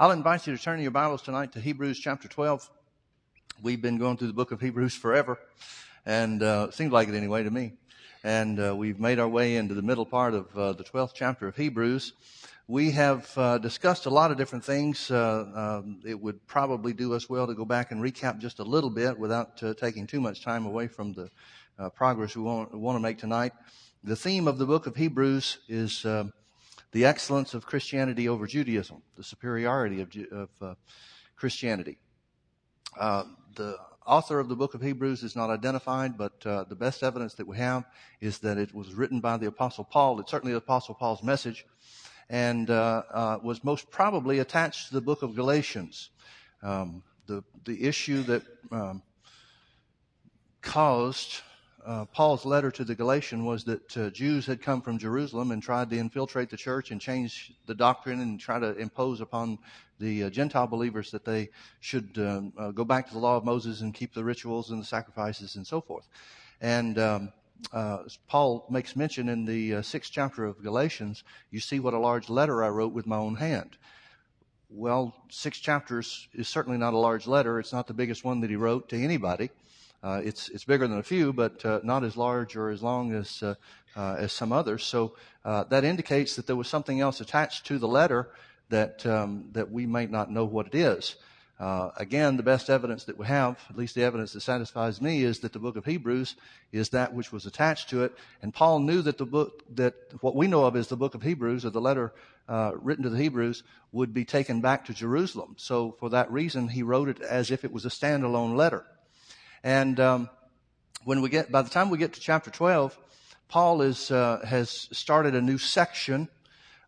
I'll invite you to turn your Bibles tonight to Hebrews chapter 12. We've been going through the book of Hebrews forever, and uh, it seems like it anyway to me. And uh, we've made our way into the middle part of uh, the 12th chapter of Hebrews. We have uh, discussed a lot of different things. Uh, um, it would probably do us well to go back and recap just a little bit without uh, taking too much time away from the progress we want, want, to make tonight. The theme of the book of Hebrews is um, the excellence of Christianity over Judaism, the superiority of, of uh, Christianity. Uh, the author of the book of Hebrews is not identified, but uh, the best evidence that we have is that it was written by the Apostle Paul. It's certainly the Apostle Paul's message, and uh, uh, was most probably attached to the book of Galatians. Um, the the issue that um, caused uh, Paul's letter to the Galatian was that uh, Jews had come from Jerusalem and tried to infiltrate the church and change the doctrine and try to impose upon the uh, Gentile believers that they should um, uh, go back to the law of Moses and keep the rituals and the sacrifices and so forth. And um, uh, Paul makes mention in the sixth chapter of Galatians, you see what a large letter I wrote with my own hand. Well, six chapters is certainly not a large letter. It's not the biggest one that he wrote to anybody. Uh, it's it's bigger than a few, but uh, not as large or as long as uh, uh as some others. So uh, that indicates that there was something else attached to the letter that um, that we might not know what it is. Uh, again, the best evidence that we have, at least the evidence that satisfies me, is that the book of Hebrews is that which was attached to it. And Paul knew that the book, that what we know of as the book of Hebrews, or the letter written to the Hebrews, would be taken back to Jerusalem. So for that reason, he wrote it as if it was a standalone letter. And um, when we get, by the time we get to chapter 12, Paul is, uh, has started a new section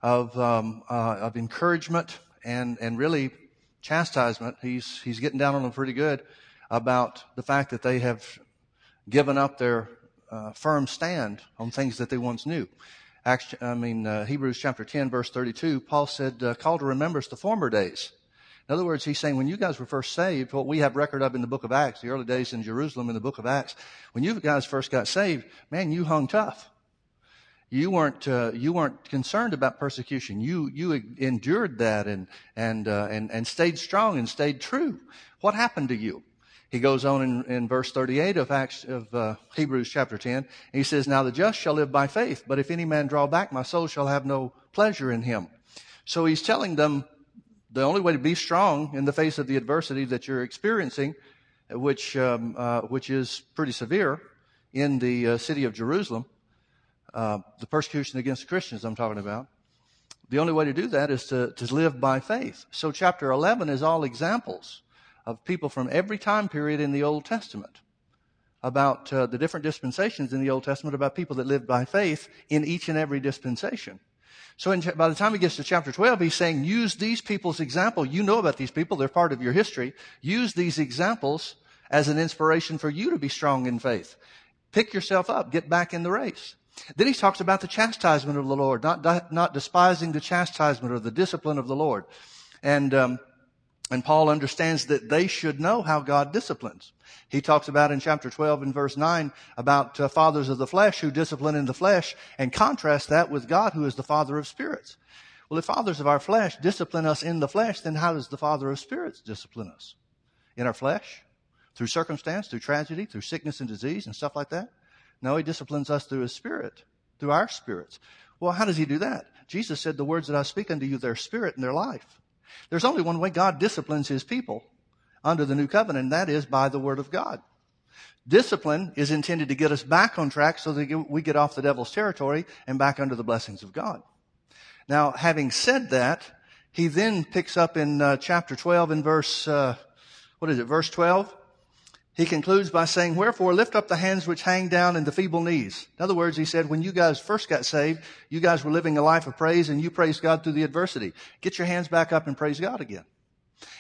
of, um, uh, of encouragement and, and really chastisement. He's, he's getting down on them pretty good about the fact that they have given up their uh, firm stand on things that they once knew. I mean, uh, Hebrews chapter 10, verse 32, Paul said, uh, call to remembrance the former days in other words, he's saying when you guys were first saved, what we have record of in the book of Acts, the early days in Jerusalem in the book of Acts, when you guys first got saved, man, you hung tough. You weren't uh, you weren't concerned about persecution. You you endured that and and uh, and and stayed strong and stayed true. What happened to you? He goes on in, in verse 38 of Acts of uh, Hebrews chapter 10. he says, "Now the just shall live by faith, but if any man draw back, my soul shall have no pleasure in him." So he's telling them the only way to be strong in the face of the adversity that you're experiencing, which um, uh, which is pretty severe in the uh, city of Jerusalem, uh, the persecution against Christians I'm talking about. The only way to do that is to, to live by faith. So chapter 11 is all examples of people from every time period in the Old Testament about uh, the different dispensations in the Old Testament about people that lived by faith in each and every dispensation. So in, by the time he gets to chapter 12, he's saying, use these people's example. You know about these people. They're part of your history. Use these examples as an inspiration for you to be strong in faith. Pick yourself up. Get back in the race. Then he talks about the chastisement of the Lord, not, not despising the chastisement or the discipline of the Lord. And, um, and Paul understands that they should know how God disciplines. He talks about in chapter 12 and verse 9 about uh, fathers of the flesh who discipline in the flesh and contrast that with God who is the father of spirits. Well, if fathers of our flesh discipline us in the flesh, then how does the father of spirits discipline us? In our flesh? Through circumstance, through tragedy, through sickness and disease and stuff like that? No, he disciplines us through his spirit, through our spirits. Well, how does he do that? Jesus said, the words that I speak unto you, they're spirit and they're life. There's only one way God disciplines his people under the new covenant, and that is by the word of God. Discipline is intended to get us back on track so that we get off the devil's territory and back under the blessings of God. Now, having said that, he then picks up in uh, chapter 12 in verse, uh, what is it, verse 12? He concludes by saying, Wherefore lift up the hands which hang down and the feeble knees. In other words, he said, when you guys first got saved, you guys were living a life of praise and you praised God through the adversity. Get your hands back up and praise God again.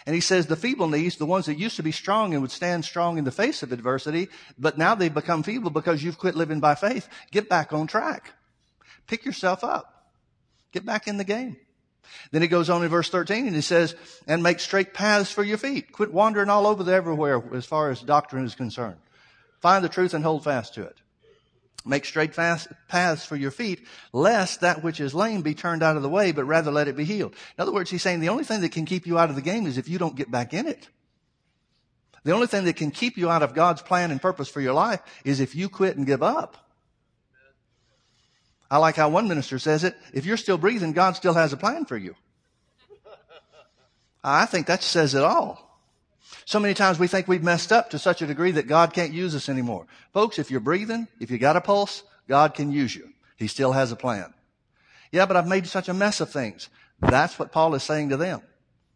And he says the feeble knees, the ones that used to be strong and would stand strong in the face of adversity, but now they've become feeble because you've quit living by faith. Get back on track. Pick yourself up. Get back in the game. Then he goes on in verse 13 and he says, and make straight paths for your feet. Quit wandering all over the everywhere as far as doctrine is concerned. Find the truth and hold fast to it. Make straight paths for your feet, lest that which is lame be turned out of the way, but rather let it be healed. In other words, he's saying the only thing that can keep you out of the game is if you don't get back in it. The only thing that can keep you out of God's plan and purpose for your life is if you quit and give up. I like how one minister says it. If you're still breathing, God still has a plan for you. I think that says it all. So many times we think we've messed up to such a degree that God can't use us anymore. Folks, if you're breathing, if you got a pulse, God can use you. He still has a plan. Yeah, but I've made such a mess of things. That's what Paul is saying to them.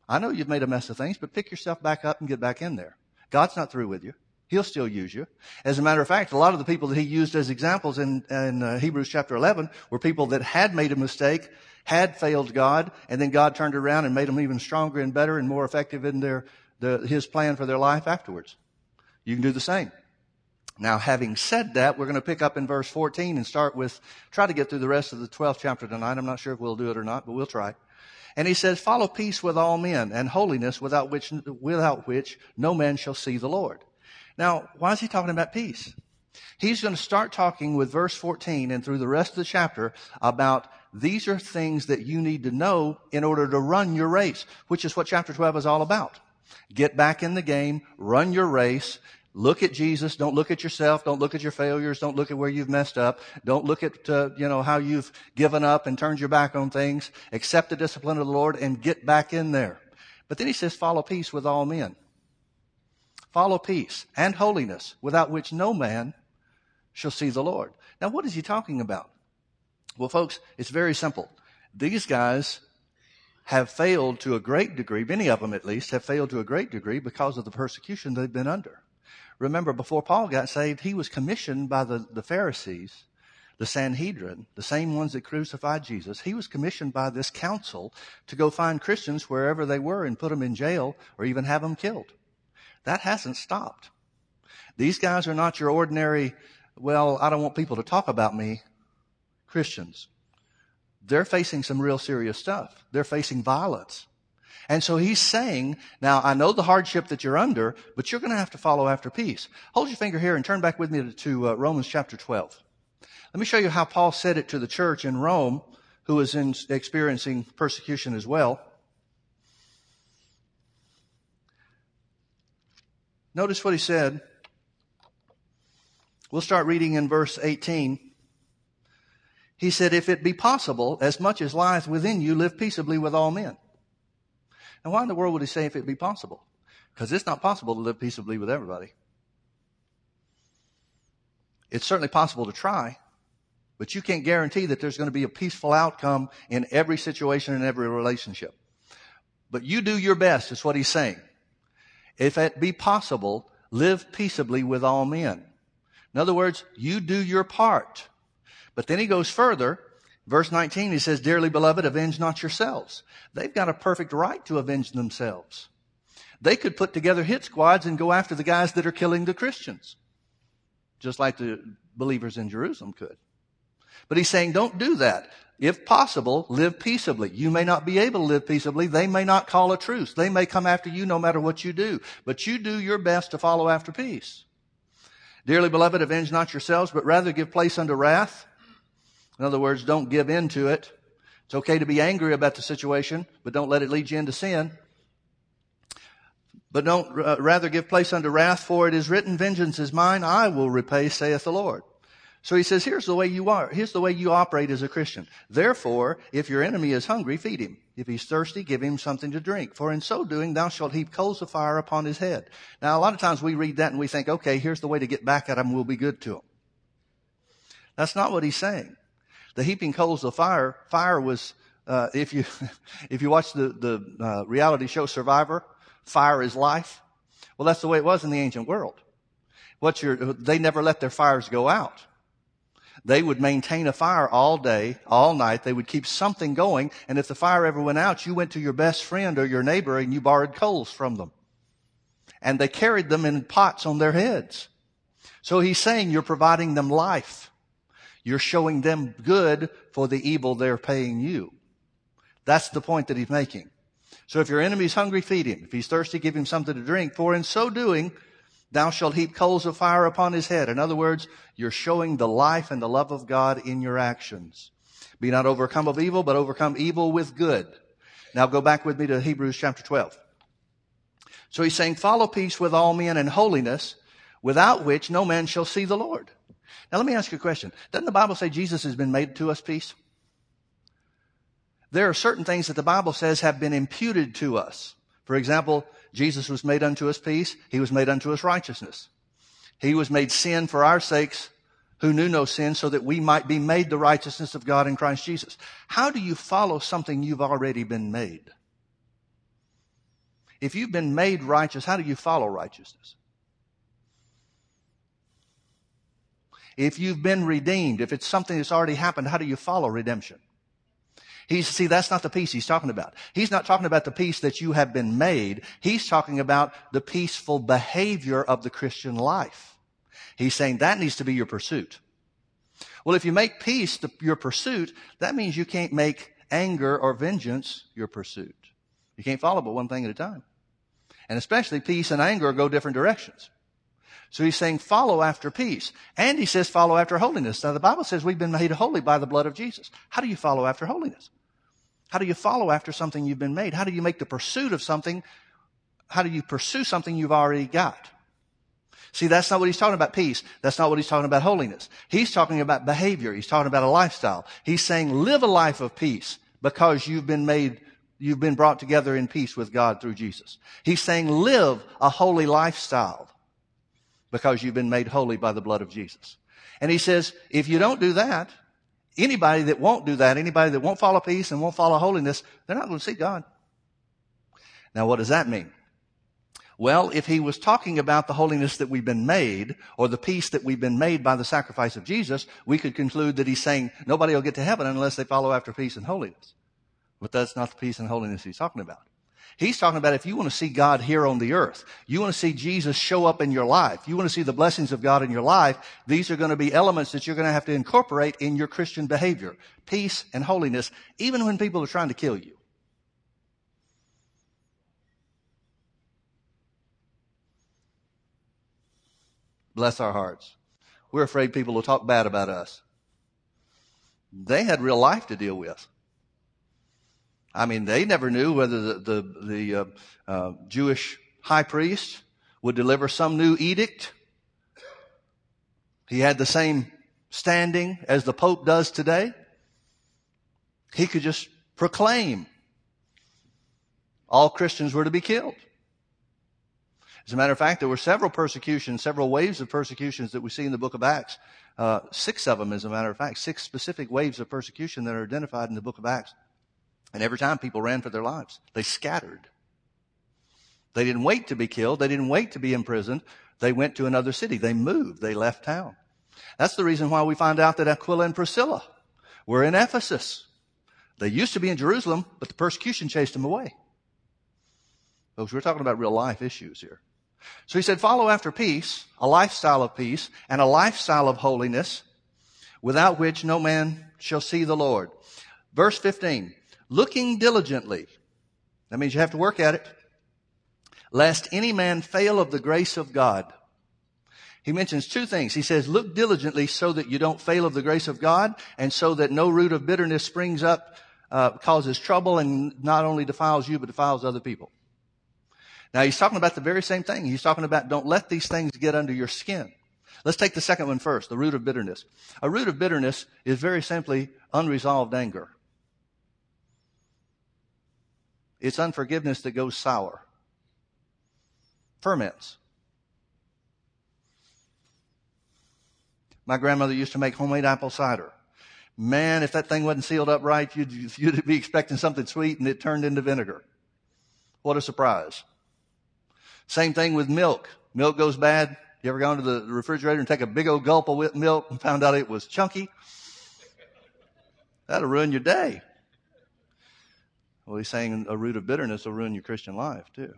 I know you've made a mess of things, but pick yourself back up and get back in there. God's not through with you. He'll still use you. As a matter of fact, a lot of the people that he used as examples in, in uh, Hebrews chapter 11 were people that had made a mistake, had failed God, and then God turned around and made them even stronger and better and more effective in their the, his plan for their life afterwards. You can do the same. Now, having said that, we're going to pick up in verse 14 and start with, try to get through the rest of the 12th chapter tonight. I'm not sure if we'll do it or not, but we'll try. And he says, follow peace with all men and holiness without which, without which no man shall see the Lord. Now, why is he talking about peace? He's going to start talking with verse 14 and through the rest of the chapter about these are things that you need to know in order to run your race, which is what chapter 12 is all about. Get back in the game, run your race, look at Jesus. Don't look at yourself. Don't look at your failures. Don't look at where you've messed up. Don't look at, uh, you know, how you've given up and turned your back on things. Accept the discipline of the Lord and get back in there. But then he says, follow peace with all men. Follow peace and holiness without which no man shall see the Lord. Now, what is he talking about? Well, folks, it's very simple. These guys have failed to a great degree, many of them at least, have failed to a great degree because of the persecution they've been under. Remember, before Paul got saved, he was commissioned by the, the Pharisees, the Sanhedrin, the same ones that crucified Jesus. He was commissioned by this council to go find Christians wherever they were and put them in jail or even have them killed. That hasn't stopped. These guys are not your ordinary, well, I don't want people to talk about me Christians they're facing some real serious stuff. They're facing violence. And so he's saying, now I know the hardship that you're under, but you're going to have to follow after peace. Hold your finger here and turn back with me to, to uh, Romans chapter 12. Let me show you how Paul said it to the church in Rome who was in, experiencing persecution as well. Notice what he said. We'll start reading in verse 18. He said, if it be possible, as much as lieth within you, live peaceably with all men. And why in the world would he say if it be possible? Because it's not possible to live peaceably with everybody. It's certainly possible to try, but you can't guarantee that there's going to be a peaceful outcome in every situation and every relationship. But you do your best, is what he's saying. If it be possible, live peaceably with all men. In other words, you do your part. But then he goes further. Verse 19, he says, Dearly beloved, avenge not yourselves. They've got a perfect right to avenge themselves. They could put together hit squads and go after the guys that are killing the Christians. Just like the believers in Jerusalem could. But he's saying, don't do that. If possible, live peaceably. You may not be able to live peaceably. They may not call a truce. They may come after you no matter what you do. But you do your best to follow after peace. Dearly beloved, avenge not yourselves, but rather give place unto wrath. In other words, don't give in to it. It's okay to be angry about the situation, but don't let it lead you into sin. But don't uh, rather give place unto wrath, for it is written, vengeance is mine, I will repay, saith the Lord. So he says, here's the way you are. Here's the way you operate as a Christian. Therefore, if your enemy is hungry, feed him. If he's thirsty, give him something to drink. For in so doing, thou shalt heap coals of fire upon his head. Now, a lot of times we read that and we think, okay, here's the way to get back at him. We'll be good to him. That's not what he's saying the heaping coals of fire, fire was, uh, if you, if you watch the, the uh, reality show Survivor, fire is life. Well, that's the way it was in the ancient world. What's your, they never let their fires go out. They would maintain a fire all day, all night. They would keep something going. And if the fire ever went out, you went to your best friend or your neighbor and you borrowed coals from them. And they carried them in pots on their heads. So he's saying you're providing them life. You're showing them good for the evil they're paying you. That's the point that he's making. So if your enemy's hungry, feed him. If he's thirsty, give him something to drink. For in so doing, Thou shalt heap coals of fire upon his head. In other words, you're showing the life and the love of God in your actions. Be not overcome of evil, but overcome evil with good. Now go back with me to Hebrews chapter 12. So he's saying, follow peace with all men and holiness, without which no man shall see the Lord. Now let me ask you a question. Doesn't the Bible say Jesus has been made to us peace? There are certain things that the Bible says have been imputed to us. For example, Jesus was made unto us peace. He was made unto us righteousness. He was made sin for our sakes who knew no sin so that we might be made the righteousness of God in Christ Jesus. How do you follow something you've already been made? If you've been made righteous, how do you follow righteousness? If you've been redeemed, if it's something that's already happened, how do you follow redemption? He's, see, that's not the peace he's talking about. He's not talking about the peace that you have been made. He's talking about the peaceful behavior of the Christian life. He's saying that needs to be your pursuit. Well, if you make peace the, your pursuit, that means you can't make anger or vengeance your pursuit. You can't follow but one thing at a time. And especially peace and anger go different directions. So he's saying follow after peace. And he says follow after holiness. Now the Bible says we've been made holy by the blood of Jesus. How do you follow after holiness? How do you follow after something you've been made? How do you make the pursuit of something? How do you pursue something you've already got? See, that's not what he's talking about peace. That's not what he's talking about holiness. He's talking about behavior. He's talking about a lifestyle. He's saying live a life of peace because you've been made, you've been brought together in peace with God through Jesus. He's saying live a holy lifestyle because you've been made holy by the blood of Jesus. And he says, if you don't do that, Anybody that won't do that, anybody that won't follow peace and won't follow holiness, they're not going to see God. Now, what does that mean? Well, if he was talking about the holiness that we've been made, or the peace that we've been made by the sacrifice of Jesus, we could conclude that he's saying nobody will get to heaven unless they follow after peace and holiness. But that's not the peace and holiness he's talking about. He's talking about if you want to see God here on the earth, you want to see Jesus show up in your life, you want to see the blessings of God in your life, these are going to be elements that you're going to have to incorporate in your Christian behavior. Peace and holiness, even when people are trying to kill you. Bless our hearts. We're afraid people will talk bad about us. They had real life to deal with. I mean, they never knew whether the, the, the uh, uh, Jewish high priest would deliver some new edict. He had the same standing as the Pope does today. He could just proclaim all Christians were to be killed. As a matter of fact, there were several persecutions, several waves of persecutions that we see in the book of Acts. Uh, six of them, as a matter of fact, six specific waves of persecution that are identified in the book of Acts. And every time people ran for their lives, they scattered. They didn't wait to be killed. They didn't wait to be imprisoned. They went to another city. They moved. They left town. That's the reason why we find out that Aquila and Priscilla were in Ephesus. They used to be in Jerusalem, but the persecution chased them away. Folks, we're talking about real life issues here. So he said, follow after peace, a lifestyle of peace, and a lifestyle of holiness, without which no man shall see the Lord. Verse 15 looking diligently. That means you have to work at it. Lest any man fail of the grace of God. He mentions two things. He says, look diligently so that you don't fail of the grace of God and so that no root of bitterness springs up, uh, causes trouble and not only defiles you, but defiles other people. Now he's talking about the very same thing. He's talking about don't let these things get under your skin. Let's take the second one first, the root of bitterness. A root of bitterness is very simply unresolved anger. It's unforgiveness that goes sour. Ferments. My grandmother used to make homemade apple cider. Man, if that thing wasn't sealed up right, you'd, you'd be expecting something sweet and it turned into vinegar. What a surprise. Same thing with milk. Milk goes bad. You ever gone to the refrigerator and take a big old gulp of milk and found out it was chunky? That'll ruin your day. Well, he's saying a root of bitterness will ruin your Christian life too.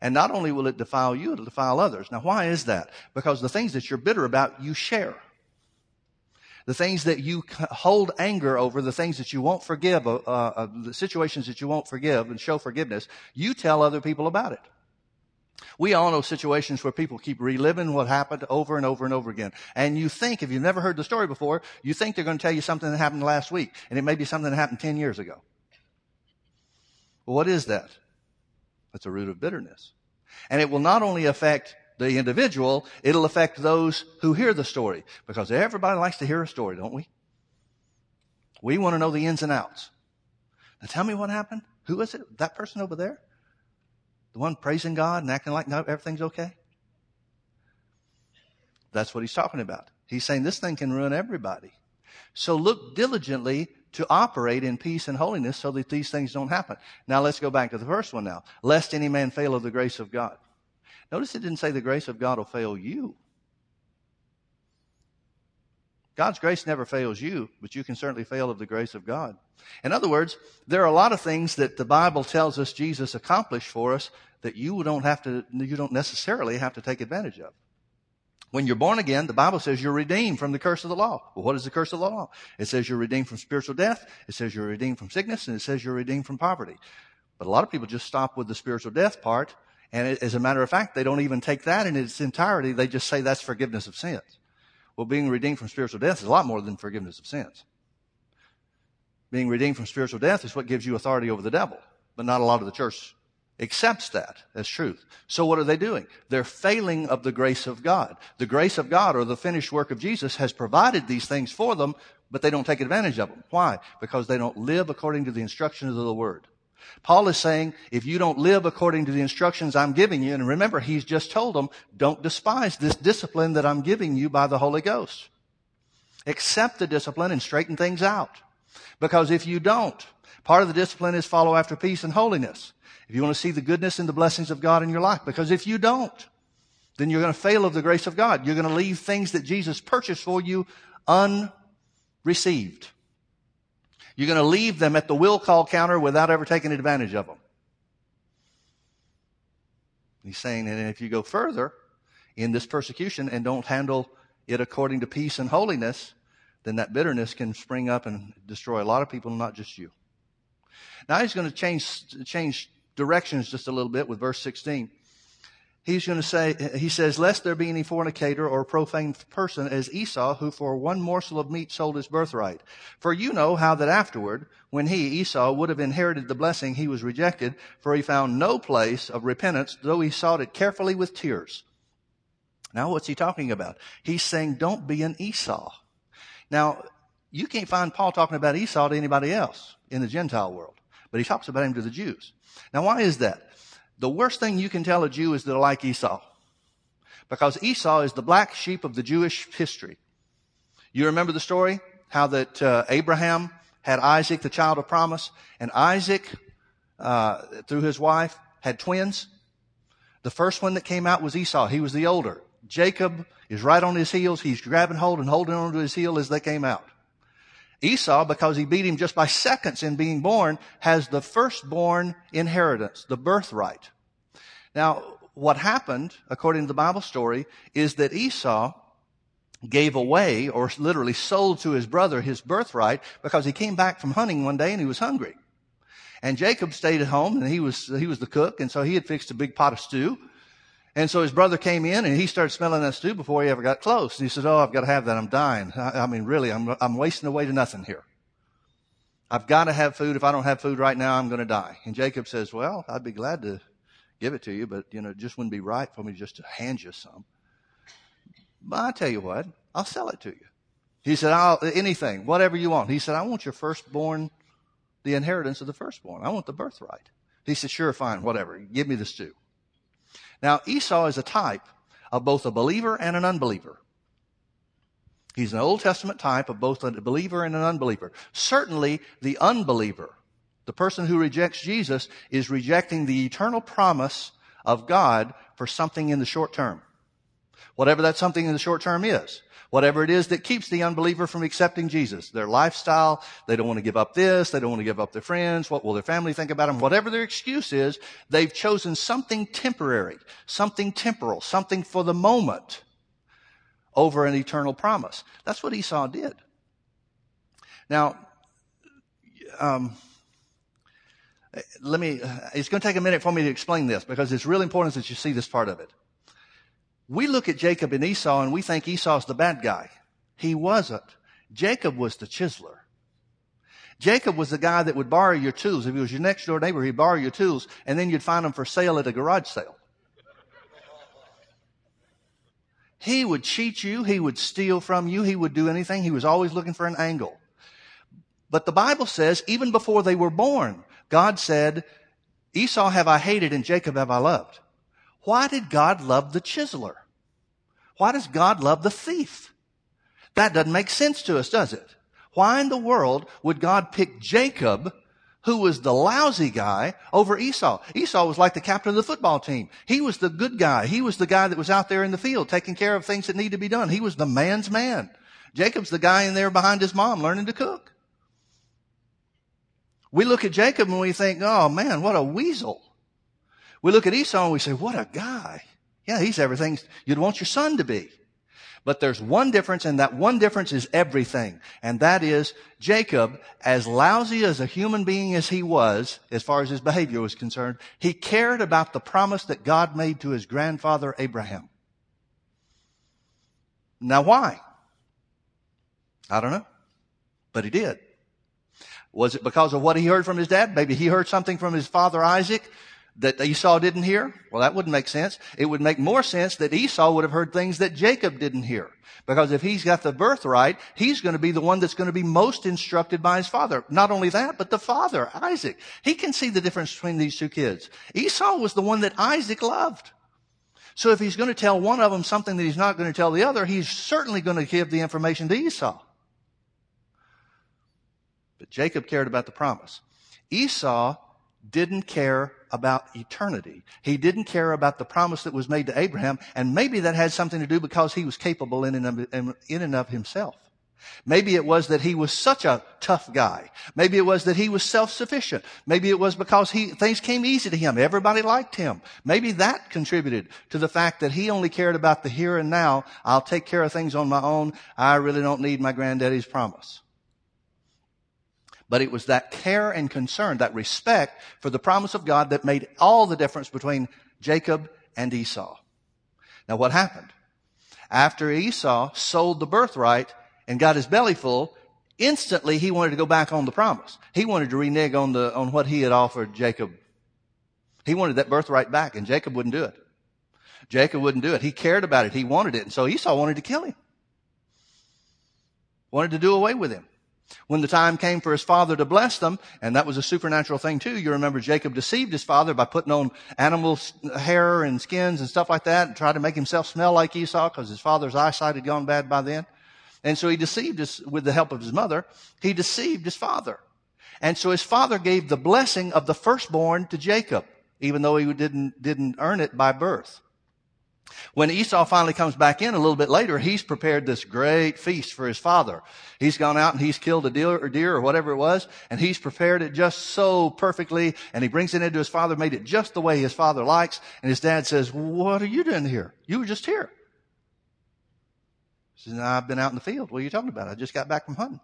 And not only will it defile you, it'll defile others. Now, why is that? Because the things that you're bitter about, you share. The things that you hold anger over, the things that you won't forgive, uh, uh, the situations that you won't forgive and show forgiveness, you tell other people about it. We all know situations where people keep reliving what happened over and over and over again. And you think, if you've never heard the story before, you think they're going to tell you something that happened last week. And it may be something that happened 10 years ago. Well, what is that? That's a root of bitterness. And it will not only affect the individual, it'll affect those who hear the story. Because everybody likes to hear a story, don't we? We want to know the ins and outs. Now tell me what happened. Who is it? That person over there? The one praising God and acting like everything's okay? That's what he's talking about. He's saying this thing can ruin everybody. So look diligently to operate in peace and holiness so that these things don't happen. Now let's go back to the first one now. Lest any man fail of the grace of God. Notice it didn't say the grace of God will fail you. God's grace never fails you, but you can certainly fail of the grace of God. In other words, there are a lot of things that the Bible tells us Jesus accomplished for us that you don't have to, you don't necessarily have to take advantage of. When you're born again, the Bible says you're redeemed from the curse of the law. Well, what is the curse of the law? It says you're redeemed from spiritual death. It says you're redeemed from sickness and it says you're redeemed from poverty. But a lot of people just stop with the spiritual death part. And as a matter of fact, they don't even take that in its entirety. They just say that's forgiveness of sins. Well, being redeemed from spiritual death is a lot more than forgiveness of sins. Being redeemed from spiritual death is what gives you authority over the devil, but not a lot of the church accepts that as truth. So what are they doing? They're failing of the grace of God. The grace of God or the finished work of Jesus has provided these things for them, but they don't take advantage of them. Why? Because they don't live according to the instructions of the word. Paul is saying, if you don't live according to the instructions I'm giving you, and remember, he's just told them, don't despise this discipline that I'm giving you by the Holy Ghost. Accept the discipline and straighten things out. Because if you don't, part of the discipline is follow after peace and holiness. If you want to see the goodness and the blessings of God in your life. Because if you don't, then you're going to fail of the grace of God. You're going to leave things that Jesus purchased for you unreceived. You're going to leave them at the will call counter without ever taking advantage of them. He's saying, and if you go further in this persecution and don't handle it according to peace and holiness, then that bitterness can spring up and destroy a lot of people, not just you. Now he's going to change, change directions just a little bit with verse 16 he's going to say, he says, lest there be any fornicator or profane person as Esau, who for one morsel of meat sold his birthright. For you know how that afterward, when he, Esau, would have inherited the blessing, he was rejected, for he found no place of repentance, though he sought it carefully with tears. Now what's he talking about? He's saying, don't be an Esau. Now, you can't find Paul talking about Esau to anybody else in the Gentile world, but he talks about him to the Jews. Now why is that? The worst thing you can tell a Jew is they're like Esau. Because Esau is the black sheep of the Jewish history. You remember the story? How that uh, Abraham had Isaac, the child of promise, and Isaac, uh, through his wife, had twins. The first one that came out was Esau. He was the older. Jacob is right on his heels. He's grabbing hold and holding on to his heel as they came out. Esau, because he beat him just by seconds in being born, has the firstborn inheritance, the birthright. Now, what happened, according to the Bible story, is that Esau gave away, or literally sold to his brother, his birthright, because he came back from hunting one day and he was hungry. And Jacob stayed at home and he was, he was the cook, and so he had fixed a big pot of stew. And so his brother came in and he started smelling that stew before he ever got close. And he said, Oh, I've got to have that. I'm dying. I, I mean, really, I'm, I'm wasting away to nothing here. I've got to have food. If I don't have food right now, I'm going to die. And Jacob says, Well, I'd be glad to give it to you, but you know, it just wouldn't be right for me just to hand you some. But I tell you what, I'll sell it to you. He said, I'll, anything, whatever you want. He said, I want your firstborn, the inheritance of the firstborn. I want the birthright. He said, sure, fine, whatever. Give me the stew. Now, Esau is a type of both a believer and an unbeliever. He's an Old Testament type of both a believer and an unbeliever. Certainly, the unbeliever, the person who rejects Jesus, is rejecting the eternal promise of God for something in the short term. Whatever that something in the short term is. Whatever it is that keeps the unbeliever from accepting Jesus. Their lifestyle, they don't want to give up this, they don't want to give up their friends, what will their family think about them? Whatever their excuse is, they've chosen something temporary, something temporal, something for the moment over an eternal promise. That's what Esau did. Now, um, let me, it's going to take a minute for me to explain this because it's really important that you see this part of it. We look at Jacob and Esau and we think Esau's the bad guy. He wasn't. Jacob was the chiseler. Jacob was the guy that would borrow your tools. If he was your next door neighbor, he'd borrow your tools and then you'd find them for sale at a garage sale. He would cheat you. He would steal from you. He would do anything. He was always looking for an angle. But the Bible says even before they were born, God said, Esau have I hated and Jacob have I loved. Why did God love the chiseler? Why does God love the thief? That doesn't make sense to us, does it? Why in the world would God pick Jacob, who was the lousy guy, over Esau? Esau was like the captain of the football team. He was the good guy. He was the guy that was out there in the field taking care of things that need to be done. He was the man's man. Jacob's the guy in there behind his mom learning to cook. We look at Jacob and we think, oh man, what a weasel. We look at Esau and we say, what a guy. Yeah, he's everything you'd want your son to be. But there's one difference and that one difference is everything. And that is Jacob, as lousy as a human being as he was, as far as his behavior was concerned, he cared about the promise that God made to his grandfather Abraham. Now why? I don't know. But he did. Was it because of what he heard from his dad? Maybe he heard something from his father Isaac that Esau didn't hear? Well, that wouldn't make sense. It would make more sense that Esau would have heard things that Jacob didn't hear. Because if he's got the birthright, he's going to be the one that's going to be most instructed by his father. Not only that, but the father, Isaac. He can see the difference between these two kids. Esau was the one that Isaac loved. So if he's going to tell one of them something that he's not going to tell the other, he's certainly going to give the information to Esau. But Jacob cared about the promise. Esau didn't care about eternity. He didn't care about the promise that was made to Abraham, and maybe that had something to do because he was capable in and of, in and of himself. Maybe it was that he was such a tough guy. Maybe it was that he was self-sufficient. Maybe it was because he, things came easy to him. Everybody liked him. Maybe that contributed to the fact that he only cared about the here and now. I'll take care of things on my own. I really don't need my granddaddy's promise. But it was that care and concern, that respect for the promise of God that made all the difference between Jacob and Esau. Now what happened? After Esau sold the birthright and got his belly full, instantly he wanted to go back on the promise. He wanted to renege on the, on what he had offered Jacob. He wanted that birthright back and Jacob wouldn't do it. Jacob wouldn't do it. He cared about it. He wanted it. And so Esau wanted to kill him. Wanted to do away with him. When the time came for his father to bless them, and that was a supernatural thing too, you remember Jacob deceived his father by putting on animal hair and skins and stuff like that and tried to make himself smell like Esau because his father's eyesight had gone bad by then. And so he deceived his, with the help of his mother, he deceived his father. And so his father gave the blessing of the firstborn to Jacob, even though he didn't, didn't earn it by birth. When Esau finally comes back in a little bit later, he's prepared this great feast for his father. He's gone out and he's killed a deer or deer or whatever it was, and he's prepared it just so perfectly, and he brings it into his father, made it just the way his father likes, and his dad says, what are you doing here? You were just here. He says, I've been out in the field. What are you talking about? I just got back from hunting.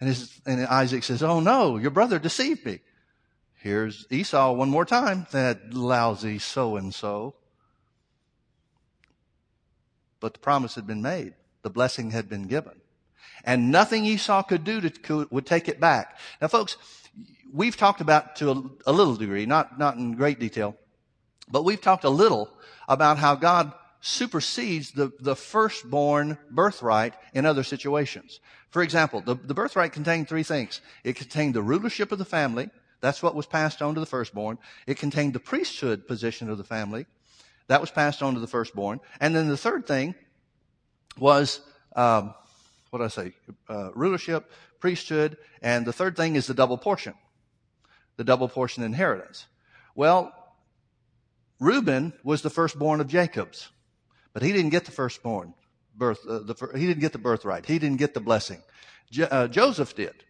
And, his, and Isaac says, oh no, your brother deceived me. Here's Esau one more time, that lousy so and so. But the promise had been made. The blessing had been given. And nothing Esau could do to, could, would take it back. Now folks, we've talked about to a, a little degree, not, not in great detail, but we've talked a little about how God supersedes the, the firstborn birthright in other situations. For example, the, the birthright contained three things. It contained the rulership of the family. That's what was passed on to the firstborn. It contained the priesthood position of the family. That was passed on to the firstborn. And then the third thing was, um, what did I say? Uh, rulership, priesthood, and the third thing is the double portion. The double portion inheritance. Well, Reuben was the firstborn of Jacob's, but he didn't get the firstborn birth. Uh, the, he didn't get the birthright. He didn't get the blessing. Je, uh, Joseph did.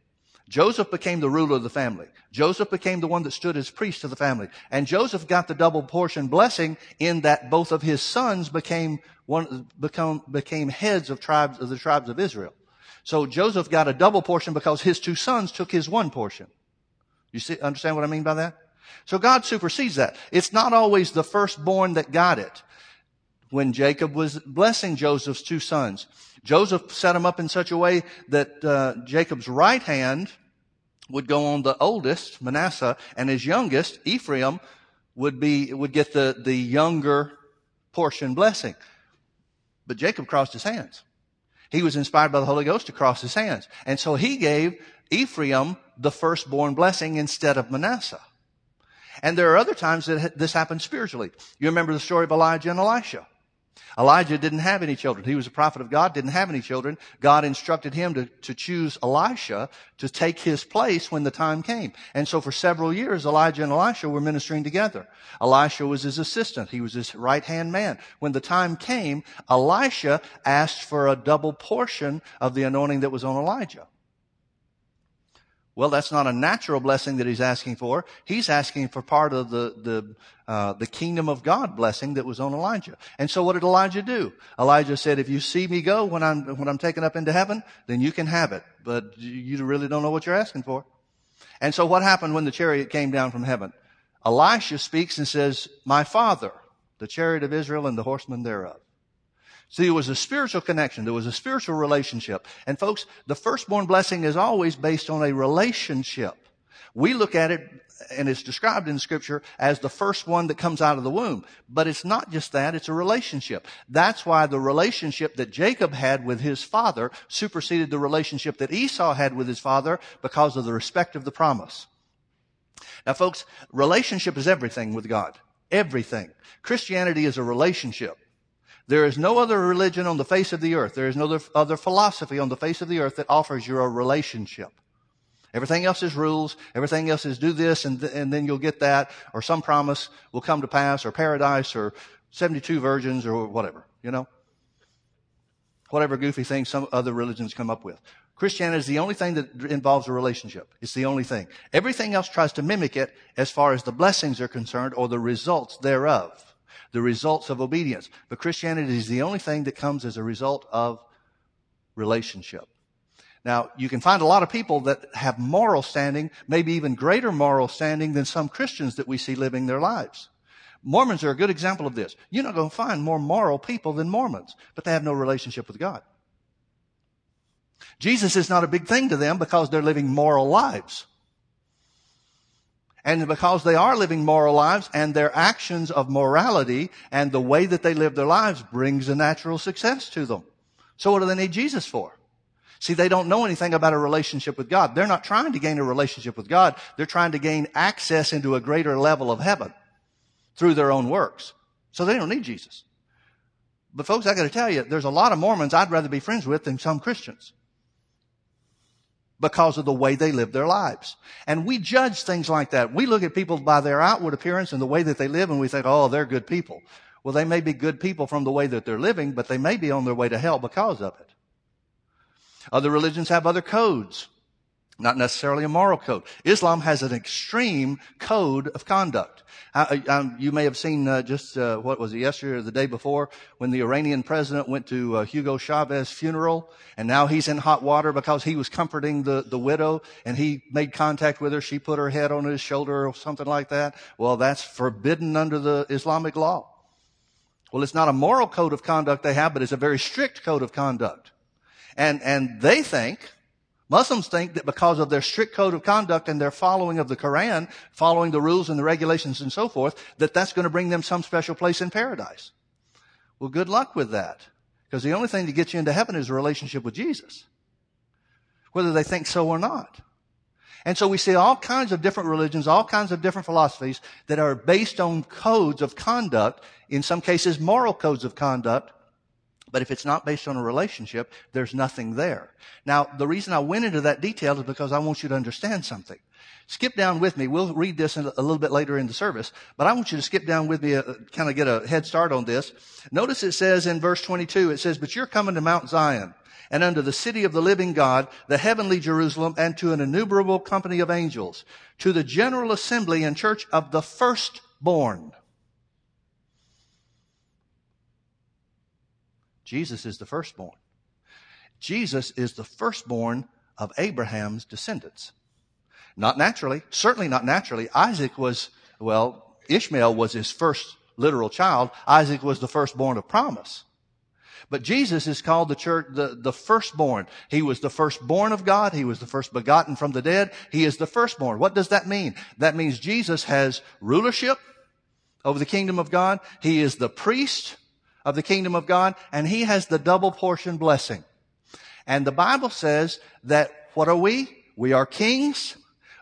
Joseph became the ruler of the family. Joseph became the one that stood as priest to the family. And Joseph got the double portion blessing in that both of his sons became one, become, became heads of tribes, of the tribes of Israel. So Joseph got a double portion because his two sons took his one portion. You see, understand what I mean by that? So God supersedes that. It's not always the firstborn that got it. When Jacob was blessing Joseph's two sons, Joseph set them up in such a way that uh, Jacob's right hand would go on the oldest, Manasseh, and his youngest, Ephraim, would be would get the, the younger portion blessing. But Jacob crossed his hands. He was inspired by the Holy Ghost to cross his hands. And so he gave Ephraim the firstborn blessing instead of Manasseh. And there are other times that this happens spiritually. You remember the story of Elijah and Elisha. Elijah didn't have any children. He was a prophet of God, didn't have any children. God instructed him to, to choose Elisha to take his place when the time came. And so for several years, Elijah and Elisha were ministering together. Elisha was his assistant. He was his right hand man. When the time came, Elisha asked for a double portion of the anointing that was on Elijah. Well, that's not a natural blessing that he's asking for. He's asking for part of the, the, uh, the kingdom of God blessing that was on Elijah. And so what did Elijah do? Elijah said, if you see me go when I'm, when I'm taken up into heaven, then you can have it. But you really don't know what you're asking for. And so what happened when the chariot came down from heaven? Elisha speaks and says, my father, the chariot of Israel and the horsemen thereof. See, it was a spiritual connection. There was a spiritual relationship. And folks, the firstborn blessing is always based on a relationship. We look at it, and it's described in scripture as the first one that comes out of the womb. But it's not just that, it's a relationship. That's why the relationship that Jacob had with his father superseded the relationship that Esau had with his father because of the respect of the promise. Now folks, relationship is everything with God. Everything. Christianity is a relationship. There is no other religion on the face of the earth. There is no other philosophy on the face of the earth that offers you a relationship. Everything else is rules. Everything else is do this and, th- and then you'll get that or some promise will come to pass or paradise or 72 virgins or whatever, you know? Whatever goofy thing some other religions come up with. Christianity is the only thing that involves a relationship. It's the only thing. Everything else tries to mimic it as far as the blessings are concerned or the results thereof the results of obedience. But Christianity is the only thing that comes as a result of relationship. Now, you can find a lot of people that have moral standing, maybe even greater moral standing than some Christians that we see living their lives. Mormons are a good example of this. You're not going to find more moral people than Mormons, but they have no relationship with God. Jesus is not a big thing to them because they're living moral lives. And because they are living moral lives and their actions of morality and the way that they live their lives brings a natural success to them. So what do they need Jesus for? See, they don't know anything about a relationship with God. They're not trying to gain a relationship with God. They're trying to gain access into a greater level of heaven through their own works. So they don't need Jesus. But folks, I gotta tell you, there's a lot of Mormons I'd rather be friends with than some Christians because of the way they live their lives. And we judge things like that. We look at people by their outward appearance and the way that they live and we think, oh, they're good people. Well, they may be good people from the way that they're living, but they may be on their way to hell because of it. Other religions have other codes, not necessarily a moral code. Islam has an extreme code of conduct. I, I, you may have seen uh, just uh, what was it yesterday or the day before when the Iranian president went to uh, Hugo Chavez's funeral, and now he's in hot water because he was comforting the the widow, and he made contact with her. She put her head on his shoulder or something like that. Well, that's forbidden under the Islamic law. Well, it's not a moral code of conduct they have, but it's a very strict code of conduct, and and they think Muslims think that because of their strict code of conduct and their following of the Quran, following the rules and the regulations and so forth, that that's going to bring them some special place in paradise. Well, good luck with that. Because the only thing to get you into heaven is a relationship with Jesus. Whether they think so or not. And so we see all kinds of different religions, all kinds of different philosophies that are based on codes of conduct, in some cases moral codes of conduct, but if it's not based on a relationship, there's nothing there. Now, the reason I went into that detail is because I want you to understand something. Skip down with me. We'll read this a little bit later in the service, but I want you to skip down with me, uh, kind of get a head start on this. Notice it says in verse 22, it says, But you're coming to Mount Zion and unto the city of the living God, the heavenly Jerusalem, and to an innumerable company of angels, to the general assembly and church of the firstborn Jesus is the firstborn. Jesus is the firstborn of Abraham's descendants. Not naturally. Certainly not naturally. Isaac was, well, Ishmael was his first literal child. Isaac was the firstborn of promise. But Jesus is called the church, the, the firstborn. He was the firstborn of God. He was the first begotten from the dead. He is the firstborn. What does that mean? That means Jesus has rulership over the kingdom of God. He is the priest of the kingdom of God and he has the double portion blessing. And the Bible says that what are we? We are kings.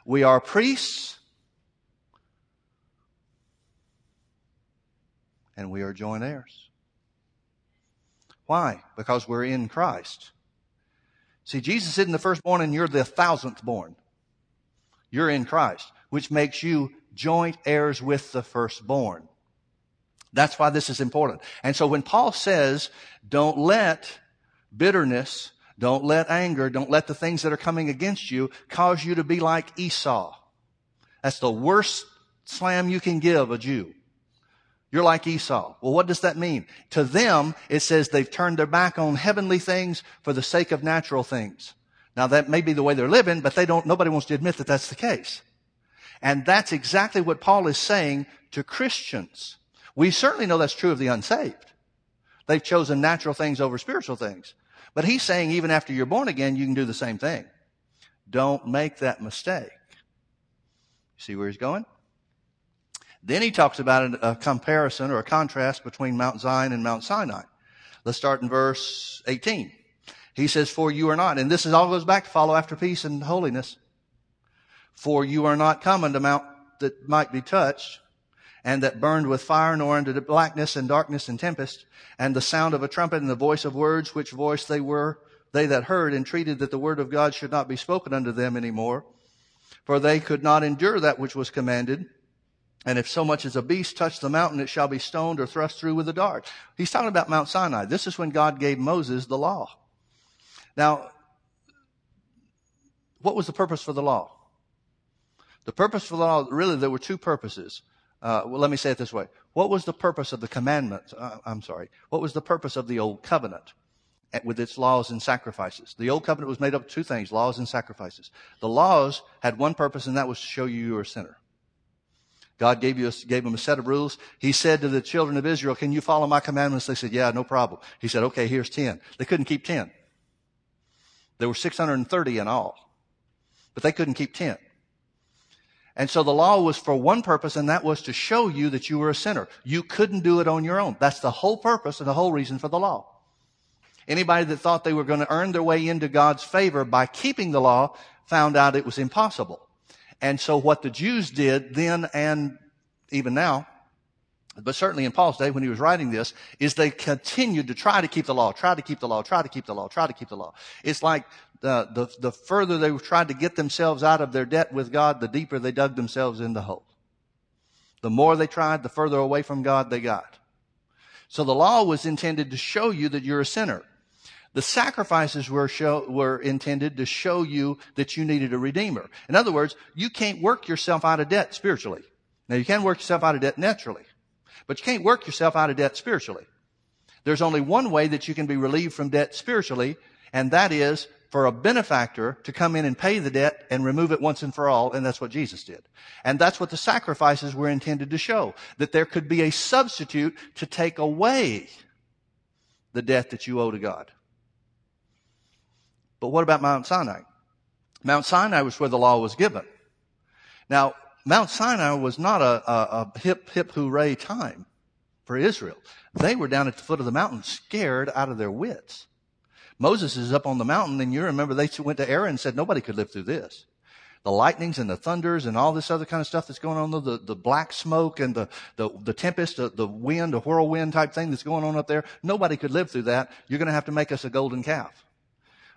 We are priests. And we are joint heirs. Why? Because we're in Christ. See, Jesus isn't the firstborn and you're the thousandth born. You're in Christ, which makes you joint heirs with the firstborn. That's why this is important. And so when Paul says, don't let bitterness, don't let anger, don't let the things that are coming against you cause you to be like Esau. That's the worst slam you can give a Jew. You're like Esau. Well, what does that mean? To them, it says they've turned their back on heavenly things for the sake of natural things. Now that may be the way they're living, but they don't, nobody wants to admit that that's the case. And that's exactly what Paul is saying to Christians. We certainly know that's true of the unsaved. They've chosen natural things over spiritual things. But he's saying even after you're born again, you can do the same thing. Don't make that mistake. See where he's going? Then he talks about a comparison or a contrast between Mount Zion and Mount Sinai. Let's start in verse 18. He says, For you are not, and this is all goes back to follow after peace and holiness. For you are not come unto mount that might be touched, and that burned with fire, nor unto blackness and darkness and tempest, and the sound of a trumpet and the voice of words, which voice they were, they that heard, entreated that the word of God should not be spoken unto them any more. For they could not endure that which was commanded. And if so much as a beast touch the mountain, it shall be stoned or thrust through with a dart. He's talking about Mount Sinai. This is when God gave Moses the law. Now, what was the purpose for the law? The purpose for the law, really, there were two purposes. Uh, well, let me say it this way. What was the purpose of the commandment? Uh, I'm sorry. What was the purpose of the old covenant with its laws and sacrifices? The old covenant was made up of two things, laws and sacrifices. The laws had one purpose, and that was to show you you were a sinner. God gave, you a, gave them a set of rules. He said to the children of Israel, can you follow my commandments? They said, yeah, no problem. He said, okay, here's 10. They couldn't keep 10. There were 630 in all, but they couldn't keep 10. And so the law was for one purpose, and that was to show you that you were a sinner. You couldn't do it on your own. That's the whole purpose and the whole reason for the law. Anybody that thought they were going to earn their way into God's favor by keeping the law found out it was impossible. And so what the Jews did then and even now, but certainly in Paul's day when he was writing this, is they continued to try to keep the law, try to keep the law, try to keep the law, try to keep the law. It's like the, the, the further they tried to get themselves out of their debt with God, the deeper they dug themselves in the hole. The more they tried, the further away from God they got. So the law was intended to show you that you're a sinner. The sacrifices were, show, were intended to show you that you needed a redeemer. In other words, you can't work yourself out of debt spiritually. Now you can work yourself out of debt naturally, but you can't work yourself out of debt spiritually. There's only one way that you can be relieved from debt spiritually, and that is for a benefactor to come in and pay the debt and remove it once and for all, and that's what Jesus did. And that's what the sacrifices were intended to show, that there could be a substitute to take away the debt that you owe to God. But what about Mount Sinai? Mount Sinai was where the law was given. Now, Mount Sinai was not a, a, a hip, hip hooray time for Israel. They were down at the foot of the mountain, scared out of their wits. Moses is up on the mountain, and you remember they went to Aaron and said nobody could live through this. The lightnings and the thunders and all this other kind of stuff that's going on, the, the black smoke and the, the, the tempest, the, the wind, the whirlwind type thing that's going on up there. Nobody could live through that. You're going to have to make us a golden calf.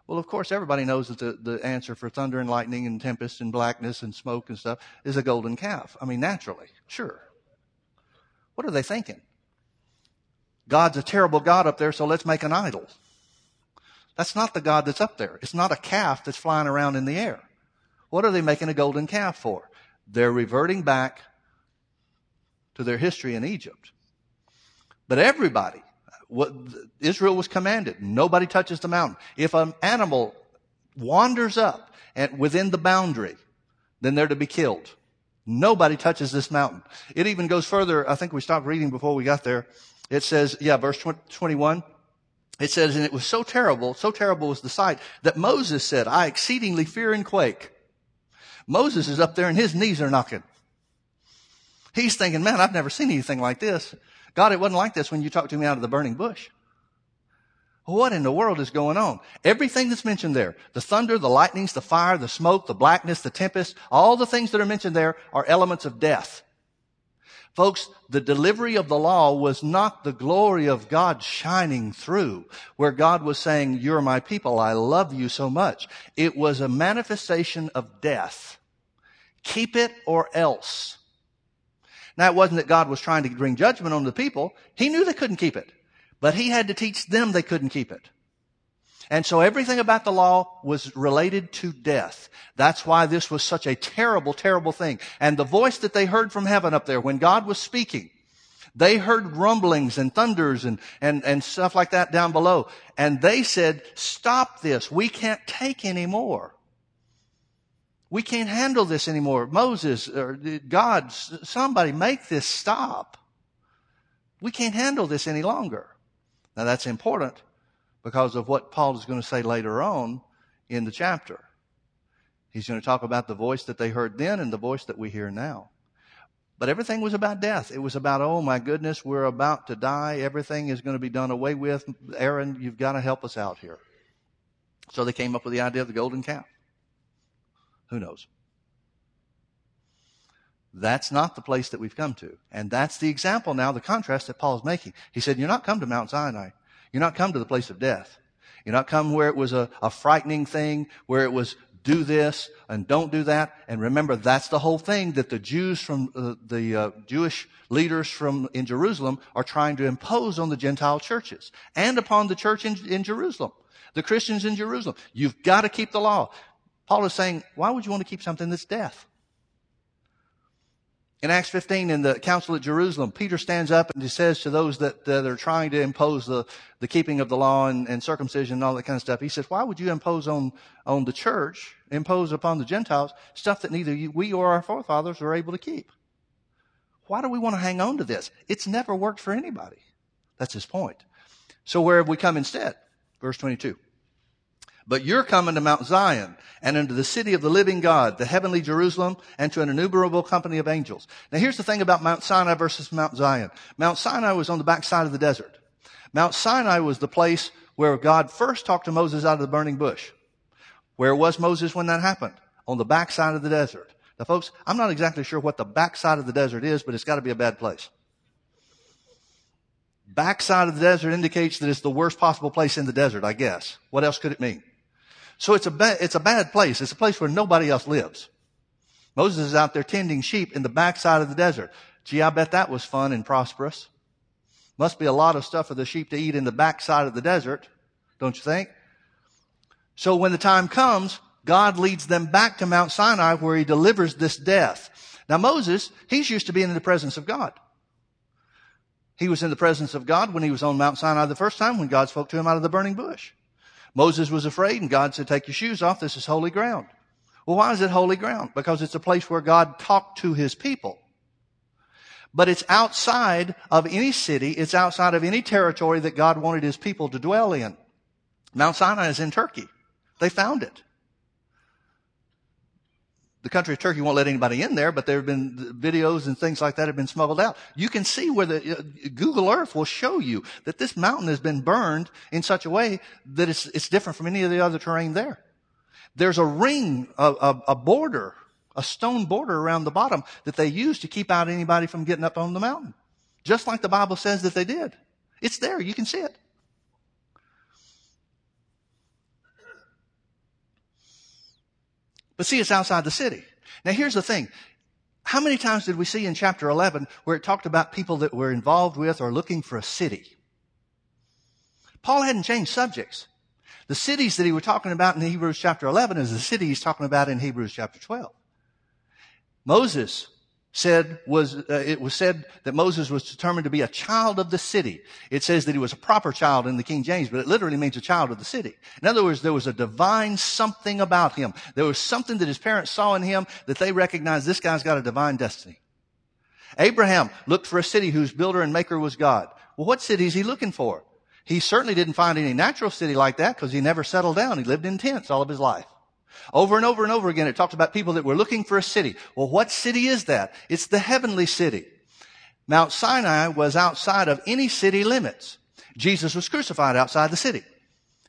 Well, of course, everybody knows that the, the answer for thunder and lightning and tempest and blackness and smoke and stuff is a golden calf. I mean, naturally, sure. What are they thinking? God's a terrible God up there, so let's make an idol. That's not the God that's up there. It's not a calf that's flying around in the air. What are they making a golden calf for? They're reverting back to their history in Egypt. But everybody, what Israel was commanded. Nobody touches the mountain. If an animal wanders up and within the boundary, then they're to be killed. Nobody touches this mountain. It even goes further. I think we stopped reading before we got there. It says, yeah, verse 21. It says, and it was so terrible, so terrible was the sight that Moses said, I exceedingly fear and quake. Moses is up there and his knees are knocking. He's thinking, man, I've never seen anything like this. God, it wasn't like this when you talked to me out of the burning bush. What in the world is going on? Everything that's mentioned there, the thunder, the lightnings, the fire, the smoke, the blackness, the tempest, all the things that are mentioned there are elements of death. Folks, the delivery of the law was not the glory of God shining through, where God was saying, you're my people, I love you so much. It was a manifestation of death. Keep it or else. Now it wasn't that God was trying to bring judgment on the people. He knew they couldn't keep it. But he had to teach them they couldn't keep it. And so everything about the law was related to death. That's why this was such a terrible, terrible thing. And the voice that they heard from heaven up there when God was speaking, they heard rumblings and thunders and, and, and stuff like that down below. And they said, stop this. We can't take any more. We can't handle this anymore. Moses or God, somebody make this stop. We can't handle this any longer. Now that's important because of what Paul is going to say later on in the chapter. He's going to talk about the voice that they heard then and the voice that we hear now. But everything was about death. It was about, oh my goodness, we're about to die. Everything is going to be done away with. Aaron, you've got to help us out here. So they came up with the idea of the golden calf. Who knows? That's not the place that we've come to. And that's the example now, the contrast that Paul is making. He said, you're not come to Mount Sinai. You're not come to the place of death. You're not come where it was a, a frightening thing, where it was do this and don't do that. And remember, that's the whole thing that the Jews from uh, the uh, Jewish leaders from in Jerusalem are trying to impose on the Gentile churches and upon the church in, in Jerusalem, the Christians in Jerusalem. You've got to keep the law. Paul is saying, why would you want to keep something that's death? In Acts 15, in the council at Jerusalem, Peter stands up and he says to those that, that are trying to impose the, the keeping of the law and, and circumcision and all that kind of stuff, he says, why would you impose on, on the church, impose upon the Gentiles, stuff that neither you, we or our forefathers were able to keep? Why do we want to hang on to this? It's never worked for anybody. That's his point. So where have we come instead? Verse 22. But you're coming to Mount Zion and into the city of the living God, the heavenly Jerusalem, and to an innumerable company of angels. Now here's the thing about Mount Sinai versus Mount Zion. Mount Sinai was on the backside of the desert. Mount Sinai was the place where God first talked to Moses out of the burning bush. Where was Moses when that happened? On the backside of the desert. Now folks, I'm not exactly sure what the backside of the desert is, but it's got to be a bad place. Backside of the desert indicates that it's the worst possible place in the desert, I guess. What else could it mean? So it's a, ba- it's a bad place. It's a place where nobody else lives. Moses is out there tending sheep in the backside of the desert. Gee, I bet that was fun and prosperous. Must be a lot of stuff for the sheep to eat in the backside of the desert, don't you think? So when the time comes, God leads them back to Mount Sinai where he delivers this death. Now Moses, he's used to being in the presence of God. He was in the presence of God when he was on Mount Sinai the first time when God spoke to him out of the burning bush. Moses was afraid and God said, take your shoes off. This is holy ground. Well, why is it holy ground? Because it's a place where God talked to his people. But it's outside of any city. It's outside of any territory that God wanted his people to dwell in. Mount Sinai is in Turkey. They found it the country of Turkey won't let anybody in there, but there have been videos and things like that have been smuggled out. You can see where the uh, Google Earth will show you that this mountain has been burned in such a way that it's, it's different from any of the other terrain there. There's a ring, a, a, a border, a stone border around the bottom that they use to keep out anybody from getting up on the mountain. Just like the Bible says that they did. It's there. You can see it. But see, it's outside the city. Now here's the thing. How many times did we see in chapter 11 where it talked about people that were involved with or looking for a city? Paul hadn't changed subjects. The cities that he was talking about in Hebrews chapter 11 is the city he's talking about in Hebrews chapter 12. Moses said was uh, it was said that Moses was determined to be a child of the city. It says that he was a proper child in the King James, but it literally means a child of the city. In other words, there was a divine something about him. There was something that his parents saw in him that they recognized this guy's got a divine destiny. Abraham looked for a city whose builder and maker was God. Well, what city is he looking for? He certainly didn't find any natural city like that because he never settled down. He lived in tents all of his life. Over and over and over again, it talks about people that were looking for a city. Well, what city is that? It's the heavenly city. Mount Sinai was outside of any city limits. Jesus was crucified outside the city.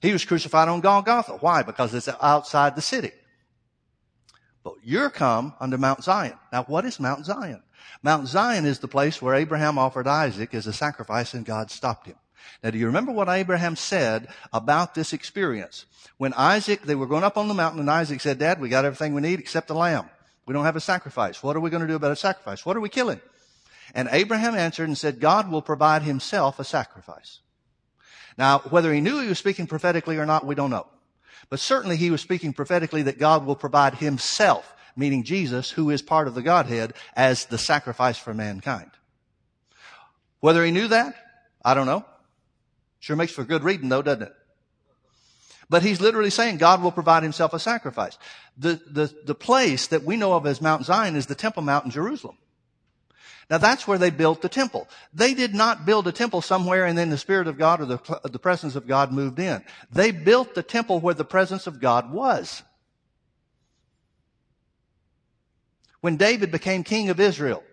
He was crucified on Golgotha. Why? Because it's outside the city. But you're come unto Mount Zion. Now, what is Mount Zion? Mount Zion is the place where Abraham offered Isaac as a sacrifice and God stopped him. Now, do you remember what Abraham said about this experience? When Isaac, they were going up on the mountain and Isaac said, Dad, we got everything we need except the lamb. We don't have a sacrifice. What are we going to do about a sacrifice? What are we killing? And Abraham answered and said, God will provide himself a sacrifice. Now, whether he knew he was speaking prophetically or not, we don't know. But certainly he was speaking prophetically that God will provide himself, meaning Jesus, who is part of the Godhead, as the sacrifice for mankind. Whether he knew that, I don't know. Sure makes for good reading though, doesn't it? But he's literally saying God will provide himself a sacrifice. The, the, the place that we know of as Mount Zion is the Temple Mount in Jerusalem. Now that's where they built the temple. They did not build a temple somewhere and then the Spirit of God or the, the presence of God moved in. They built the temple where the presence of God was. When David became king of Israel,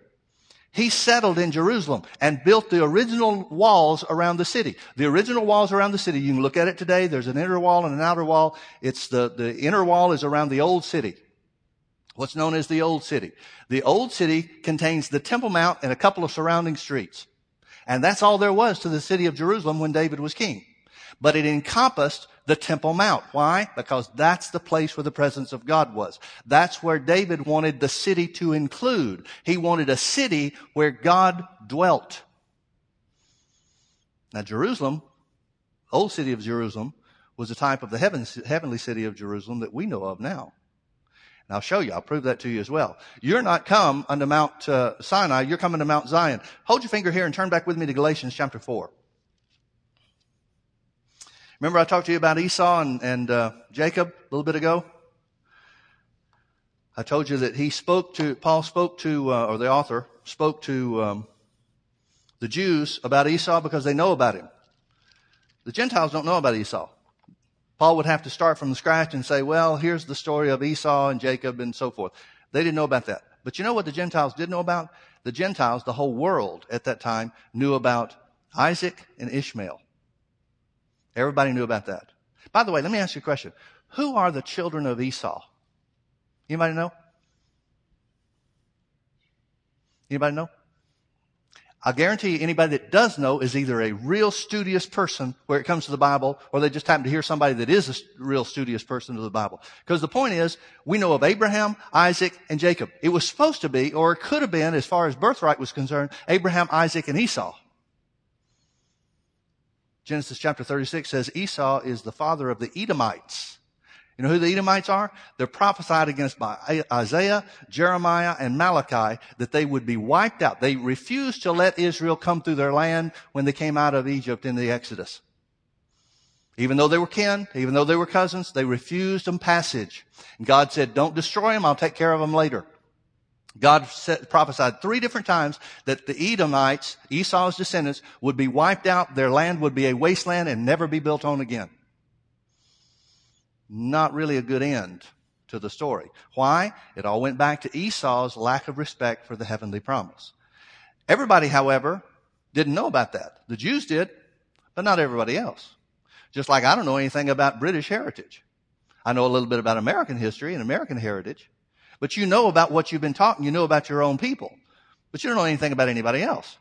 he settled in Jerusalem and built the original walls around the city. The original walls around the city, you can look at it today. There's an inner wall and an outer wall. It's the, the inner wall is around the old city. What's known as the old city. The old city contains the Temple Mount and a couple of surrounding streets. And that's all there was to the city of Jerusalem when David was king. But it encompassed the Temple Mount. Why? Because that's the place where the presence of God was. That's where David wanted the city to include. He wanted a city where God dwelt. Now Jerusalem, old city of Jerusalem, was a type of the heaven, heavenly city of Jerusalem that we know of now. And I'll show you. I'll prove that to you as well. You're not come unto Mount uh, Sinai. You're coming to Mount Zion. Hold your finger here and turn back with me to Galatians chapter 4. Remember I talked to you about Esau and, and uh, Jacob a little bit ago? I told you that he spoke to, Paul spoke to, uh, or the author spoke to um, the Jews about Esau because they know about him. The Gentiles don't know about Esau. Paul would have to start from scratch and say, well, here's the story of Esau and Jacob and so forth. They didn't know about that. But you know what the Gentiles did know about? The Gentiles, the whole world at that time, knew about Isaac and Ishmael. Everybody knew about that. By the way, let me ask you a question. Who are the children of Esau? Anybody know? Anybody know? I guarantee you anybody that does know is either a real studious person where it comes to the Bible or they just happen to hear somebody that is a real studious person to the Bible. Because the point is, we know of Abraham, Isaac, and Jacob. It was supposed to be, or it could have been, as far as birthright was concerned, Abraham, Isaac, and Esau. Genesis chapter 36 says Esau is the father of the Edomites. You know who the Edomites are? They're prophesied against by Isaiah, Jeremiah, and Malachi that they would be wiped out. They refused to let Israel come through their land when they came out of Egypt in the Exodus. Even though they were kin, even though they were cousins, they refused them passage. And God said, don't destroy them, I'll take care of them later. God prophesied three different times that the Edomites, Esau's descendants, would be wiped out. Their land would be a wasteland and never be built on again. Not really a good end to the story. Why? It all went back to Esau's lack of respect for the heavenly promise. Everybody, however, didn't know about that. The Jews did, but not everybody else. Just like I don't know anything about British heritage. I know a little bit about American history and American heritage. But you know about what you've been taught. You know about your own people. But you don't know anything about anybody else.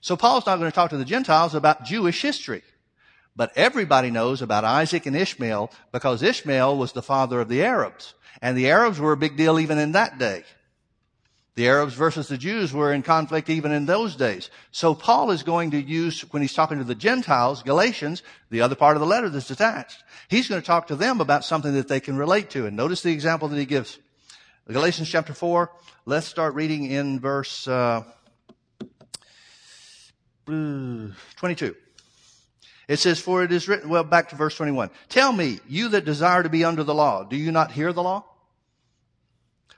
So Paul's not going to talk to the Gentiles about Jewish history. But everybody knows about Isaac and Ishmael because Ishmael was the father of the Arabs. And the Arabs were a big deal even in that day. The Arabs versus the Jews were in conflict even in those days. So Paul is going to use, when he's talking to the Gentiles, Galatians, the other part of the letter that's attached, he's going to talk to them about something that they can relate to. And notice the example that he gives. Galatians chapter 4, let's start reading in verse uh, 22. It says, For it is written, well, back to verse 21. Tell me, you that desire to be under the law, do you not hear the law?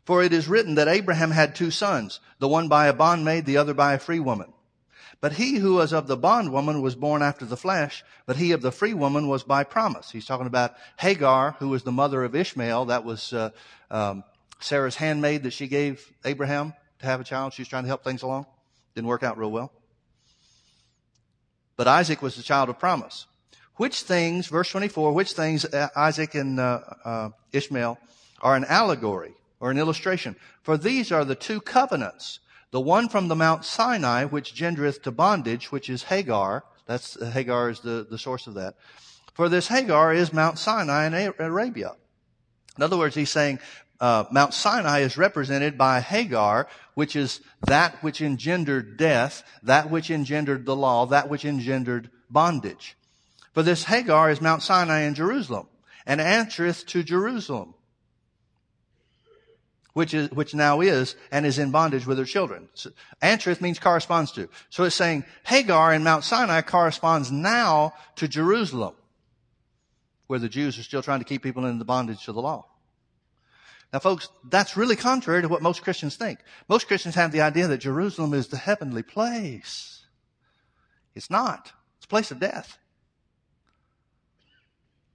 For it is written that Abraham had two sons, the one by a bondmaid, the other by a free woman. But he who was of the bondwoman was born after the flesh, but he of the free woman was by promise. He's talking about Hagar, who was the mother of Ishmael. That was uh, um, Sarah's handmaid that she gave Abraham to have a child. She was trying to help things along. Didn't work out real well. But Isaac was the child of promise. Which things, verse 24, which things uh, Isaac and uh, uh, Ishmael are an allegory or an illustration? For these are the two covenants. The one from the Mount Sinai, which gendereth to bondage, which is Hagar. That's uh, Hagar is the, the source of that. For this Hagar is Mount Sinai in Arabia. In other words, he's saying uh, Mount Sinai is represented by Hagar, which is that which engendered death, that which engendered the law, that which engendered bondage. For this Hagar is Mount Sinai in Jerusalem, and answereth to Jerusalem, which is which now is and is in bondage with her children. So, answereth means corresponds to. So it's saying Hagar in Mount Sinai corresponds now to Jerusalem, where the Jews are still trying to keep people in the bondage to the law. Now folks, that's really contrary to what most Christians think. Most Christians have the idea that Jerusalem is the heavenly place. It's not. It's a place of death.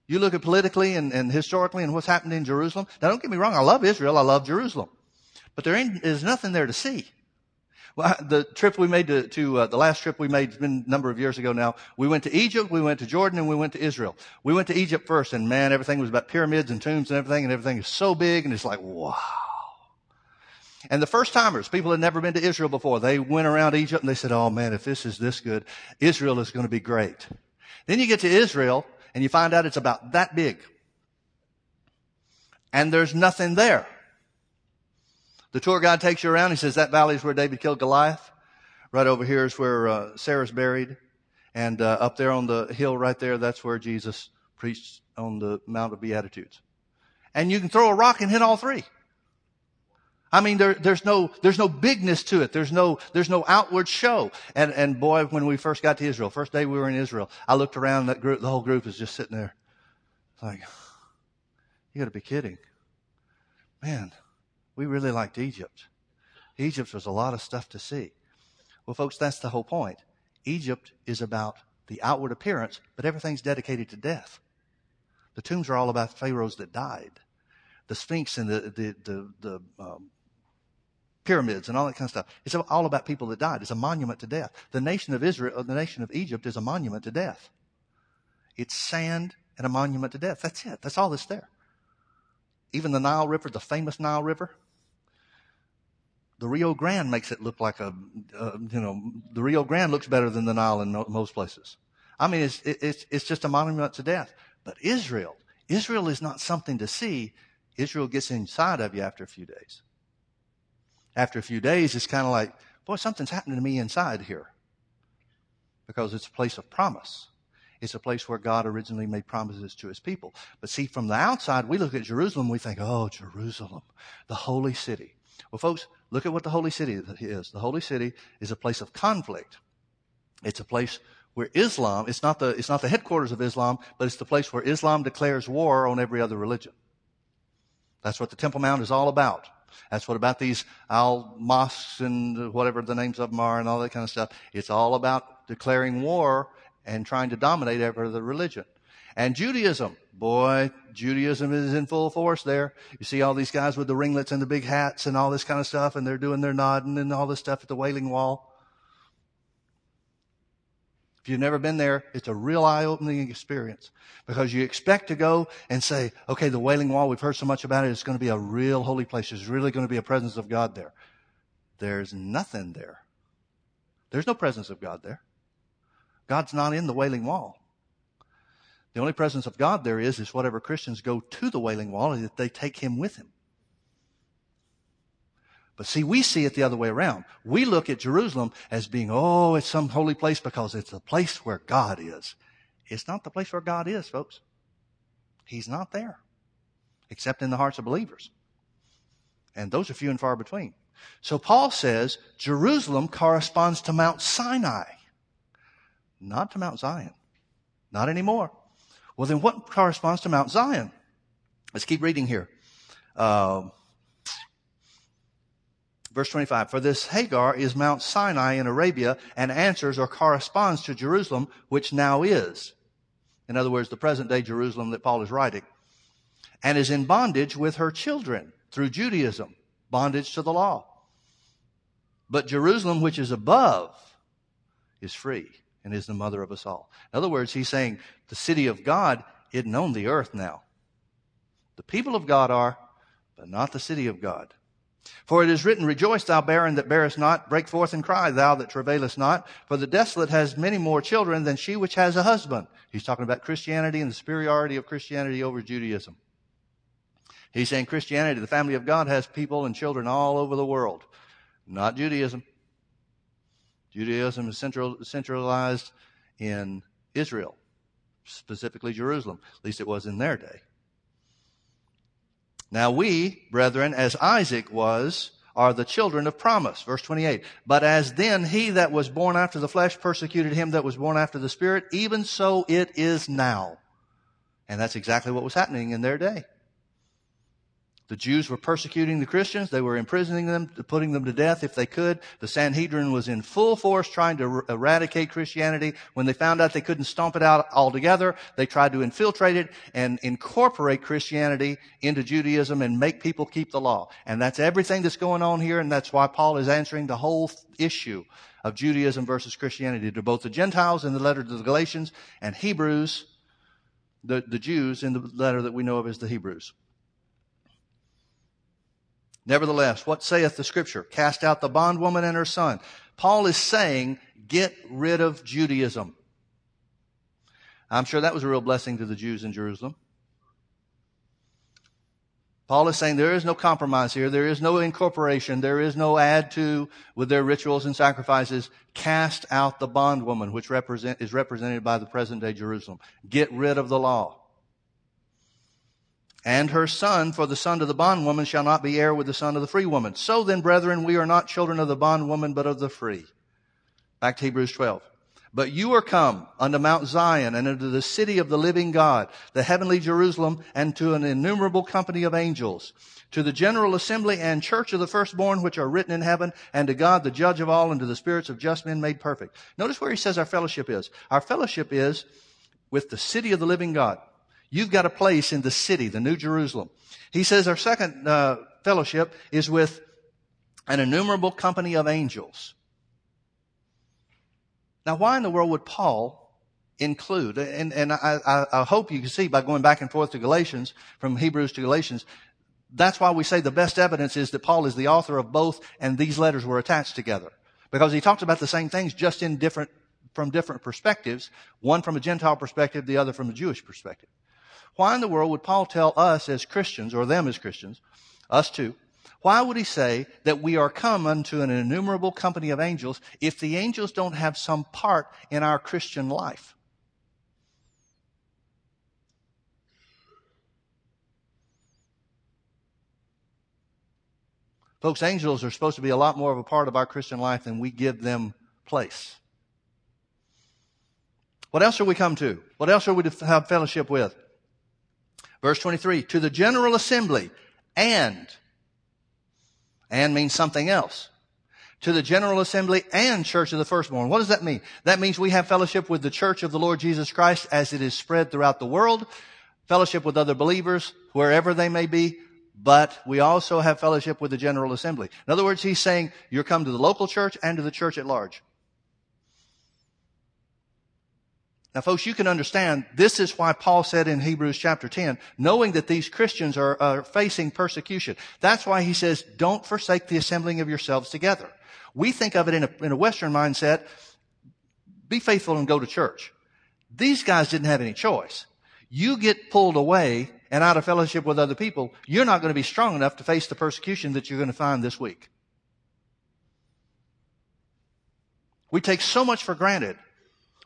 You look at politically and, and historically and what's happened in Jerusalem. Now don't get me wrong, I love Israel, I love Jerusalem. But there ain't, there's nothing there to see. Well, the trip we made to, to uh, the last trip we made has been a number of years ago now. We went to Egypt, we went to Jordan, and we went to Israel. We went to Egypt first, and man, everything was about pyramids and tombs and everything, and everything is so big, and it's like, wow. And the first timers, people had never been to Israel before, they went around Egypt and they said, oh man, if this is this good, Israel is going to be great. Then you get to Israel, and you find out it's about that big. And there's nothing there. The tour guide takes you around. He says, that valley is where David killed Goliath. Right over here is where uh, Sarah's buried. And uh, up there on the hill right there, that's where Jesus preached on the Mount of Beatitudes. And you can throw a rock and hit all three. I mean, there, there's no, there's no bigness to it. There's no, there's no outward show. And, and boy, when we first got to Israel, first day we were in Israel, I looked around that group, the whole group was just sitting there. Like, you gotta be kidding. Man, we really liked Egypt. Egypt was a lot of stuff to see. Well, folks, that's the whole point. Egypt is about the outward appearance, but everything's dedicated to death. The tombs are all about pharaohs that died. The Sphinx and the, the, the, the um, pyramids and all that kind of stuff. It's all about people that died. It's a monument to death. The nation of Israel, the nation of Egypt is a monument to death. It's sand and a monument to death. That's it. That's all that's there. Even the Nile River, the famous Nile River, the Rio Grande makes it look like a, uh, you know, the Rio Grande looks better than the Nile in most places. I mean, it's, it's, it's just a monument to death. But Israel, Israel is not something to see. Israel gets inside of you after a few days. After a few days, it's kind of like, boy, something's happening to me inside here. Because it's a place of promise. It's a place where God originally made promises to his people. But see, from the outside, we look at Jerusalem, we think, oh, Jerusalem, the holy city. Well, folks, look at what the holy city is. The holy city is a place of conflict. It's a place where Islam, it's not the, it's not the headquarters of Islam, but it's the place where Islam declares war on every other religion. That's what the Temple Mount is all about. That's what about these al mosques and whatever the names of them are and all that kind of stuff. It's all about declaring war and trying to dominate every other religion. And Judaism, boy, Judaism is in full force there. You see all these guys with the ringlets and the big hats and all this kind of stuff, and they're doing their nodding and all this stuff at the Wailing Wall. If you've never been there, it's a real eye-opening experience because you expect to go and say, okay, the Wailing Wall, we've heard so much about it, it's going to be a real holy place. There's really going to be a presence of God there. There's nothing there. There's no presence of God there. God's not in the Wailing Wall. The only presence of God there is, is whatever Christians go to the Wailing Wall, and that they take Him with Him. But see, we see it the other way around. We look at Jerusalem as being, oh, it's some holy place because it's the place where God is. It's not the place where God is, folks. He's not there. Except in the hearts of believers. And those are few and far between. So Paul says Jerusalem corresponds to Mount Sinai, not to Mount Zion. Not anymore. Well, then what corresponds to Mount Zion? Let's keep reading here. Uh, verse 25. For this Hagar is Mount Sinai in Arabia and answers or corresponds to Jerusalem, which now is. In other words, the present day Jerusalem that Paul is writing. And is in bondage with her children through Judaism, bondage to the law. But Jerusalem, which is above, is free and is the mother of us all. In other words, he's saying the city of God isn't on the earth now. The people of God are, but not the city of God. For it is written, Rejoice, thou barren that bearest not, break forth and cry, thou that travailest not, for the desolate has many more children than she which has a husband. He's talking about Christianity and the superiority of Christianity over Judaism. He's saying Christianity, the family of God, has people and children all over the world, not Judaism. Judaism is central, centralized in Israel, specifically Jerusalem. At least it was in their day. Now we, brethren, as Isaac was, are the children of promise. Verse 28. But as then he that was born after the flesh persecuted him that was born after the spirit, even so it is now. And that's exactly what was happening in their day. The Jews were persecuting the Christians. They were imprisoning them, putting them to death if they could. The Sanhedrin was in full force trying to er- eradicate Christianity. When they found out they couldn't stomp it out altogether, they tried to infiltrate it and incorporate Christianity into Judaism and make people keep the law. And that's everything that's going on here. And that's why Paul is answering the whole issue of Judaism versus Christianity to both the Gentiles in the letter to the Galatians and Hebrews, the, the Jews in the letter that we know of as the Hebrews. Nevertheless, what saith the scripture? Cast out the bondwoman and her son. Paul is saying, get rid of Judaism. I'm sure that was a real blessing to the Jews in Jerusalem. Paul is saying there is no compromise here. There is no incorporation. There is no add to with their rituals and sacrifices. Cast out the bondwoman, which represent, is represented by the present day Jerusalem. Get rid of the law and her son, for the son of the bondwoman shall not be heir with the son of the free woman. So then, brethren, we are not children of the bondwoman, but of the free. Back to Hebrews 12. But you are come unto Mount Zion and unto the city of the living God, the heavenly Jerusalem, and to an innumerable company of angels, to the general assembly and church of the firstborn which are written in heaven, and to God, the judge of all, and to the spirits of just men made perfect. Notice where he says our fellowship is. Our fellowship is with the city of the living God. You've got a place in the city, the New Jerusalem. He says our second uh, fellowship is with an innumerable company of angels. Now, why in the world would Paul include, and, and I, I, hope you can see by going back and forth to Galatians, from Hebrews to Galatians, that's why we say the best evidence is that Paul is the author of both and these letters were attached together. Because he talks about the same things just in different, from different perspectives. One from a Gentile perspective, the other from a Jewish perspective. Why in the world would Paul tell us as Christians, or them as Christians, us too, why would he say that we are come unto an innumerable company of angels if the angels don't have some part in our Christian life? Folks, angels are supposed to be a lot more of a part of our Christian life than we give them place. What else are we come to? What else are we to have fellowship with? Verse 23, to the general assembly and, and means something else. To the general assembly and church of the firstborn. What does that mean? That means we have fellowship with the church of the Lord Jesus Christ as it is spread throughout the world, fellowship with other believers wherever they may be, but we also have fellowship with the general assembly. In other words, he's saying you're come to the local church and to the church at large. Now, folks, you can understand this is why Paul said in Hebrews chapter 10, knowing that these Christians are, are, facing persecution. That's why he says, don't forsake the assembling of yourselves together. We think of it in a, in a Western mindset, be faithful and go to church. These guys didn't have any choice. You get pulled away and out of fellowship with other people, you're not going to be strong enough to face the persecution that you're going to find this week. We take so much for granted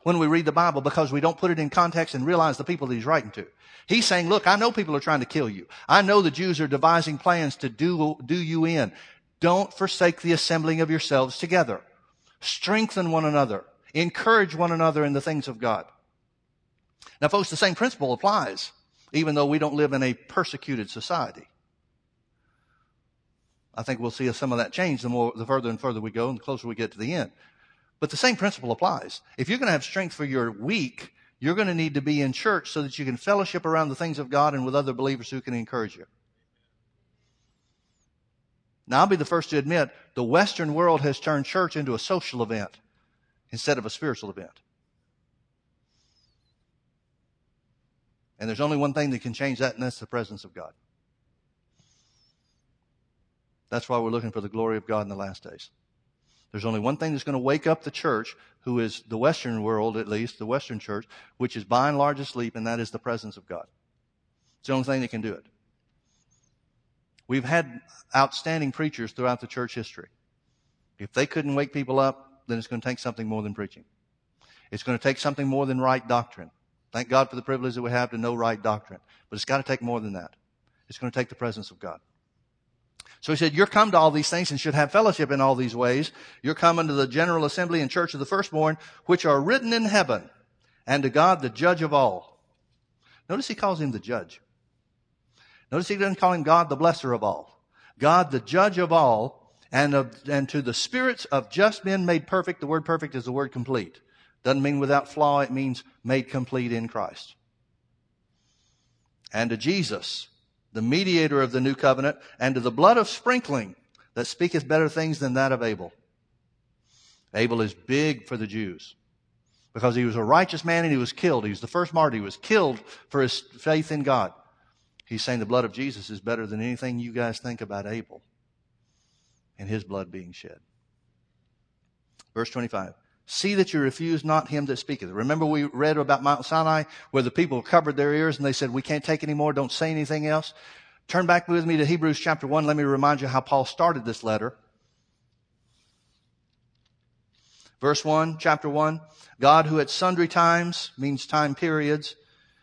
when we read the Bible because we don't put it in context and realize the people that he's writing to. He's saying, look, I know people are trying to kill you. I know the Jews are devising plans to do, do you in. Don't forsake the assembling of yourselves together. Strengthen one another. Encourage one another in the things of God. Now, folks, the same principle applies, even though we don't live in a persecuted society. I think we'll see some of that change the more, the further and further we go and the closer we get to the end. But the same principle applies. If you're going to have strength for your week, you're going to need to be in church so that you can fellowship around the things of God and with other believers who can encourage you. Now, I'll be the first to admit the Western world has turned church into a social event instead of a spiritual event. And there's only one thing that can change that, and that's the presence of God. That's why we're looking for the glory of God in the last days. There's only one thing that's going to wake up the church, who is the Western world, at least, the Western church, which is by and large asleep, and that is the presence of God. It's the only thing that can do it. We've had outstanding preachers throughout the church history. If they couldn't wake people up, then it's going to take something more than preaching. It's going to take something more than right doctrine. Thank God for the privilege that we have to know right doctrine. But it's got to take more than that. It's going to take the presence of God. So he said, you're come to all these things and should have fellowship in all these ways. You're coming to the general assembly and church of the firstborn, which are written in heaven, and to God, the judge of all. Notice he calls him the judge. Notice he doesn't call him God, the blesser of all. God, the judge of all, and, of, and to the spirits of just men made perfect. The word perfect is the word complete. Doesn't mean without flaw, it means made complete in Christ. And to Jesus, the mediator of the new covenant, and to the blood of sprinkling that speaketh better things than that of Abel. Abel is big for the Jews because he was a righteous man and he was killed. He was the first martyr. He was killed for his faith in God. He's saying the blood of Jesus is better than anything you guys think about Abel and his blood being shed. Verse 25. See that you refuse not him that speaketh. Remember we read about Mount Sinai where the people covered their ears and they said, we can't take any more. Don't say anything else. Turn back with me to Hebrews chapter 1. Let me remind you how Paul started this letter. Verse 1, chapter 1. God who at sundry times means time periods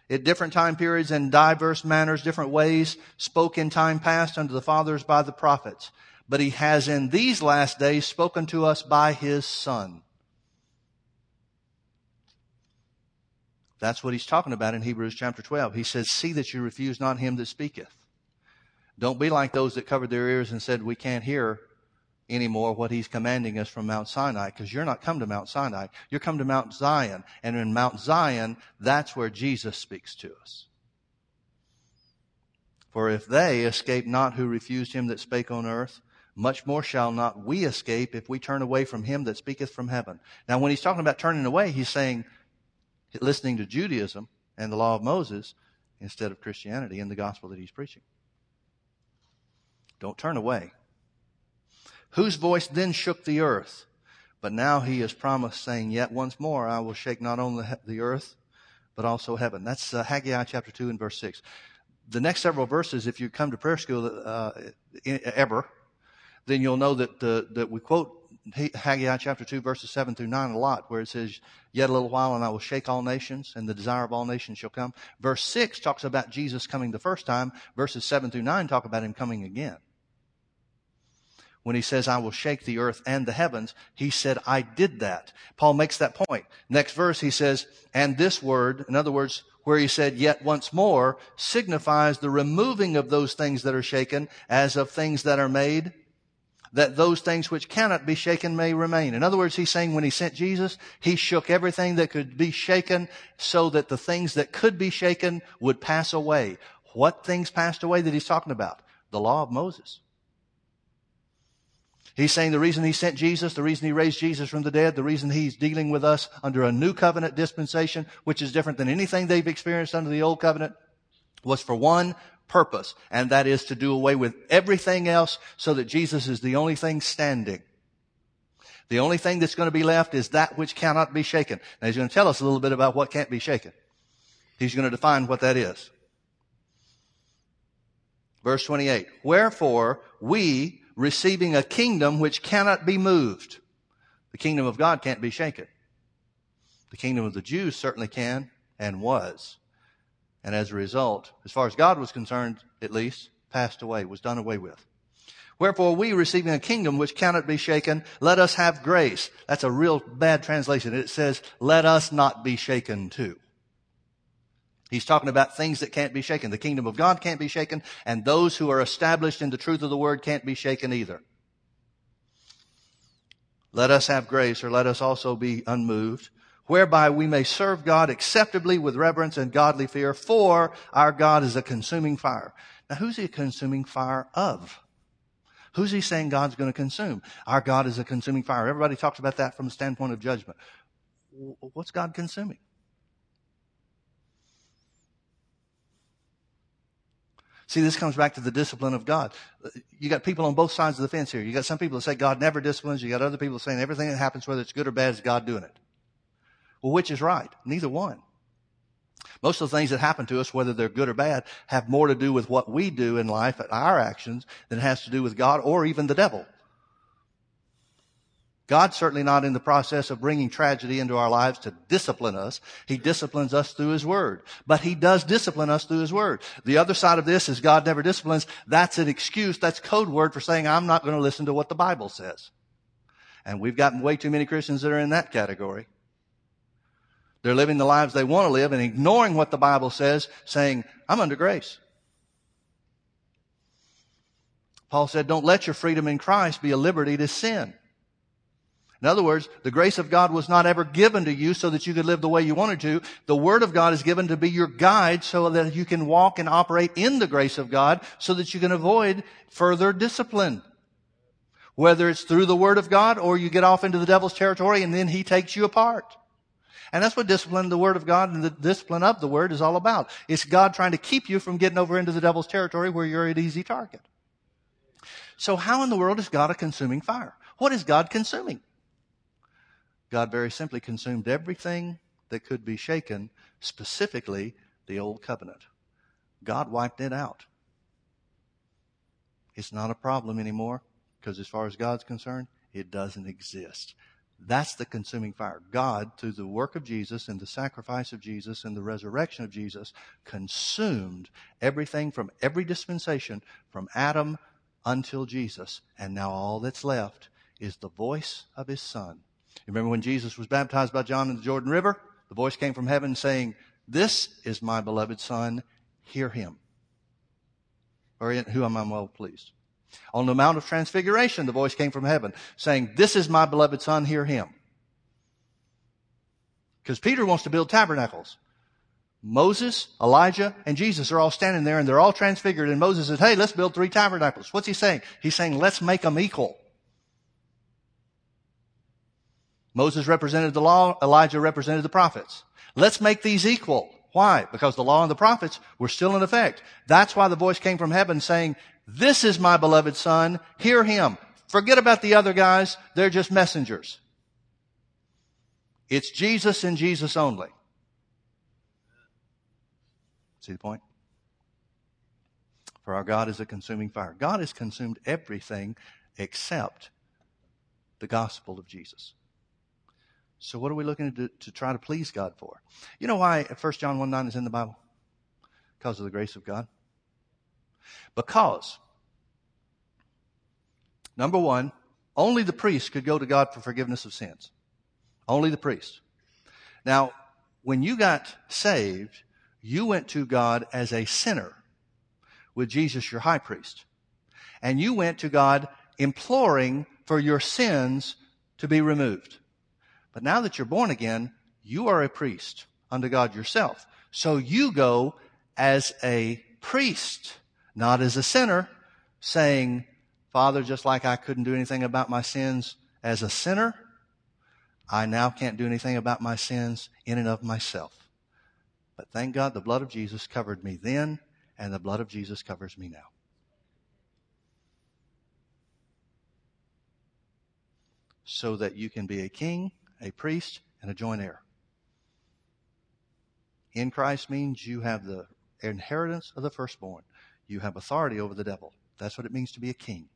at different time periods and diverse manners, different ways, spoke in time past unto the fathers by the prophets. But he has in these last days spoken to us by his son. That's what he's talking about in Hebrews chapter 12. He says, see that you refuse not him that speaketh. Don't be like those that covered their ears and said, we can't hear anymore what he's commanding us from Mount Sinai because you're not come to Mount Sinai. You're come to Mount Zion. And in Mount Zion, that's where Jesus speaks to us. For if they escape not who refused him that spake on earth, much more shall not we escape if we turn away from him that speaketh from heaven. Now, when he's talking about turning away, he's saying listening to Judaism and the law of Moses instead of Christianity and the gospel that he's preaching. Don't turn away whose voice then shook the earth. But now he has promised, saying, Yet once more I will shake not only the earth, but also heaven. That's uh, Haggai chapter 2 and verse 6. The next several verses, if you come to prayer school uh, ever, then you'll know that, that we quote Haggai chapter 2 verses 7 through 9 a lot, where it says, Yet a little while and I will shake all nations, and the desire of all nations shall come. Verse 6 talks about Jesus coming the first time. Verses 7 through 9 talk about him coming again when he says, I will shake the earth and the heavens, he said, I did that. Paul makes that point. Next verse, he says, and this word, in other words, where he said, yet once more, signifies the removing of those things that are shaken as of things that are made, that those things which cannot be shaken may remain. In other words, he's saying when he sent Jesus, he shook everything that could be shaken so that the things that could be shaken would pass away. What things passed away that he's talking about? The law of Moses. He's saying the reason he sent Jesus, the reason he raised Jesus from the dead, the reason he's dealing with us under a new covenant dispensation, which is different than anything they've experienced under the old covenant, was for one purpose, and that is to do away with everything else so that Jesus is the only thing standing. The only thing that's going to be left is that which cannot be shaken. Now he's going to tell us a little bit about what can't be shaken. He's going to define what that is. Verse 28. Wherefore we, receiving a kingdom which cannot be moved. The kingdom of God can't be shaken. The kingdom of the Jews certainly can and was. And as a result, as far as God was concerned, at least, passed away, was done away with. Wherefore we receiving a kingdom which cannot be shaken, let us have grace. That's a real bad translation. It says, let us not be shaken too. He's talking about things that can't be shaken. The kingdom of God can't be shaken, and those who are established in the truth of the word can't be shaken either. Let us have grace, or let us also be unmoved, whereby we may serve God acceptably with reverence and godly fear, for our God is a consuming fire. Now, who's he a consuming fire of? Who's he saying God's going to consume? Our God is a consuming fire. Everybody talks about that from the standpoint of judgment. What's God consuming? See, this comes back to the discipline of God. You got people on both sides of the fence here. You got some people that say God never disciplines. You got other people saying everything that happens, whether it's good or bad, is God doing it. Well, which is right? Neither one. Most of the things that happen to us, whether they're good or bad, have more to do with what we do in life, and our actions, than it has to do with God or even the devil. God's certainly not in the process of bringing tragedy into our lives to discipline us. He disciplines us through His Word. But He does discipline us through His Word. The other side of this is God never disciplines. That's an excuse. That's code word for saying I'm not going to listen to what the Bible says. And we've gotten way too many Christians that are in that category. They're living the lives they want to live and ignoring what the Bible says, saying, I'm under grace. Paul said, don't let your freedom in Christ be a liberty to sin. In other words, the grace of God was not ever given to you so that you could live the way you wanted to. The Word of God is given to be your guide so that you can walk and operate in the grace of God so that you can avoid further discipline. Whether it's through the Word of God or you get off into the devil's territory and then he takes you apart. And that's what discipline the Word of God and the discipline of the Word is all about. It's God trying to keep you from getting over into the devil's territory where you're an easy target. So how in the world is God a consuming fire? What is God consuming? God very simply consumed everything that could be shaken, specifically the old covenant. God wiped it out. It's not a problem anymore because, as far as God's concerned, it doesn't exist. That's the consuming fire. God, through the work of Jesus and the sacrifice of Jesus and the resurrection of Jesus, consumed everything from every dispensation from Adam until Jesus. And now all that's left is the voice of his Son you remember when Jesus was baptized by John in the Jordan River? The voice came from heaven saying, This is my beloved Son, hear him. Or who am I well pleased. On the Mount of Transfiguration, the voice came from heaven saying, This is my beloved Son, hear him. Because Peter wants to build tabernacles. Moses, Elijah, and Jesus are all standing there and they're all transfigured. And Moses says, Hey, let's build three tabernacles. What's he saying? He's saying, Let's make them equal. Moses represented the law, Elijah represented the prophets. Let's make these equal. Why? Because the law and the prophets were still in effect. That's why the voice came from heaven saying, this is my beloved son, hear him. Forget about the other guys, they're just messengers. It's Jesus and Jesus only. See the point? For our God is a consuming fire. God has consumed everything except the gospel of Jesus. So what are we looking to, to try to please God for? You know why 1 John 1 9 is in the Bible? Because of the grace of God. Because, number one, only the priest could go to God for forgiveness of sins. Only the priest. Now, when you got saved, you went to God as a sinner with Jesus, your high priest. And you went to God imploring for your sins to be removed. But now that you're born again, you are a priest unto God yourself. So you go as a priest, not as a sinner, saying, Father, just like I couldn't do anything about my sins as a sinner, I now can't do anything about my sins in and of myself. But thank God the blood of Jesus covered me then, and the blood of Jesus covers me now. So that you can be a king a priest, and a joint heir. In Christ means you have the inheritance of the firstborn. You have authority over the devil. That's what it means to be a king.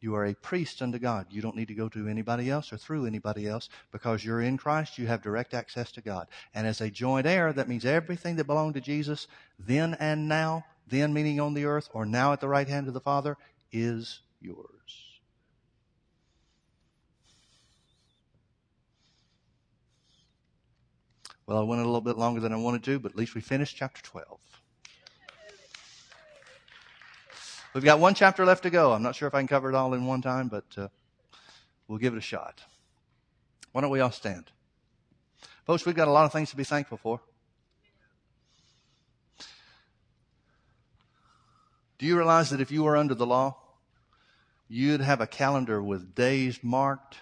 You are a priest unto God. You don't need to go to anybody else or through anybody else because you're in Christ. You have direct access to God. And as a joint heir, that means everything that belonged to Jesus then and now, then meaning on the earth or now at the right hand of the Father, is yours. Well, I went a little bit longer than I wanted to, but at least we finished chapter 12. We've got one chapter left to go. I'm not sure if I can cover it all in one time, but uh, we'll give it a shot. Why don't we all stand? Folks, we've got a lot of things to be thankful for. Do you realize that if you were under the law, you'd have a calendar with days marked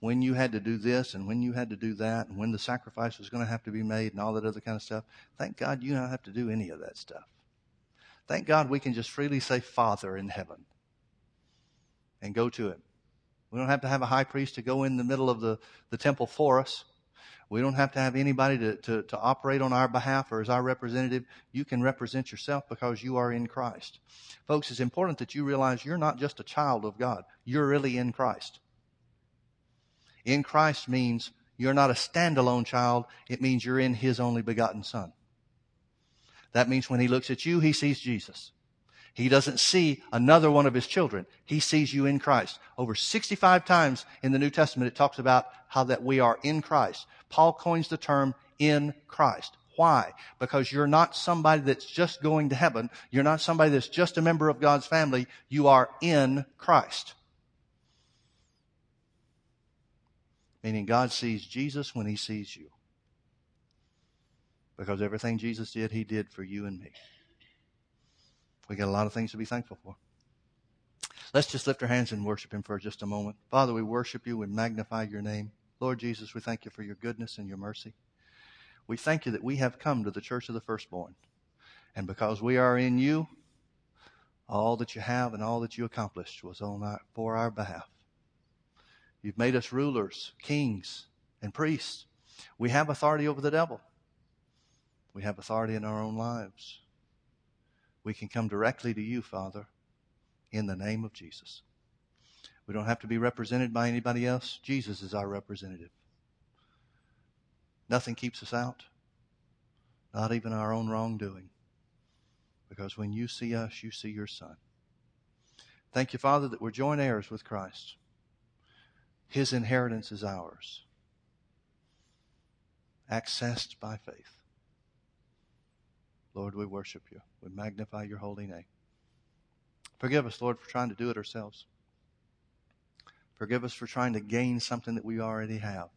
when you had to do this and when you had to do that and when the sacrifice was going to have to be made and all that other kind of stuff. Thank God you don't have to do any of that stuff. Thank God we can just freely say Father in heaven and go to Him. We don't have to have a high priest to go in the middle of the, the temple for us. We don't have to have anybody to, to, to operate on our behalf or as our representative. You can represent yourself because you are in Christ. Folks, it's important that you realize you're not just a child of God. You're really in Christ. In Christ means you're not a standalone child. It means you're in His only begotten Son. That means when He looks at you, He sees Jesus. He doesn't see another one of His children. He sees you in Christ. Over 65 times in the New Testament, it talks about how that we are in Christ. Paul coins the term in Christ. Why? Because you're not somebody that's just going to heaven. You're not somebody that's just a member of God's family. You are in Christ. Meaning God sees Jesus when he sees you. Because everything Jesus did, he did for you and me. We got a lot of things to be thankful for. Let's just lift our hands and worship him for just a moment. Father, we worship you and magnify your name. Lord Jesus, we thank you for your goodness and your mercy. We thank you that we have come to the church of the firstborn. And because we are in you, all that you have and all that you accomplished was on our, for our behalf. You've made us rulers, kings, and priests. We have authority over the devil. We have authority in our own lives. We can come directly to you, Father, in the name of Jesus. We don't have to be represented by anybody else. Jesus is our representative. Nothing keeps us out, not even our own wrongdoing. Because when you see us, you see your Son. Thank you, Father, that we're joint heirs with Christ. His inheritance is ours, accessed by faith. Lord, we worship you. We magnify your holy name. Forgive us, Lord, for trying to do it ourselves. Forgive us for trying to gain something that we already have.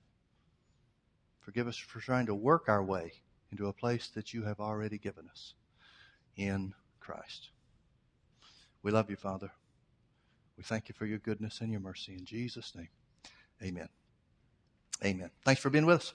Forgive us for trying to work our way into a place that you have already given us in Christ. We love you, Father. We thank you for your goodness and your mercy. In Jesus' name. Amen. Amen. Thanks for being with us.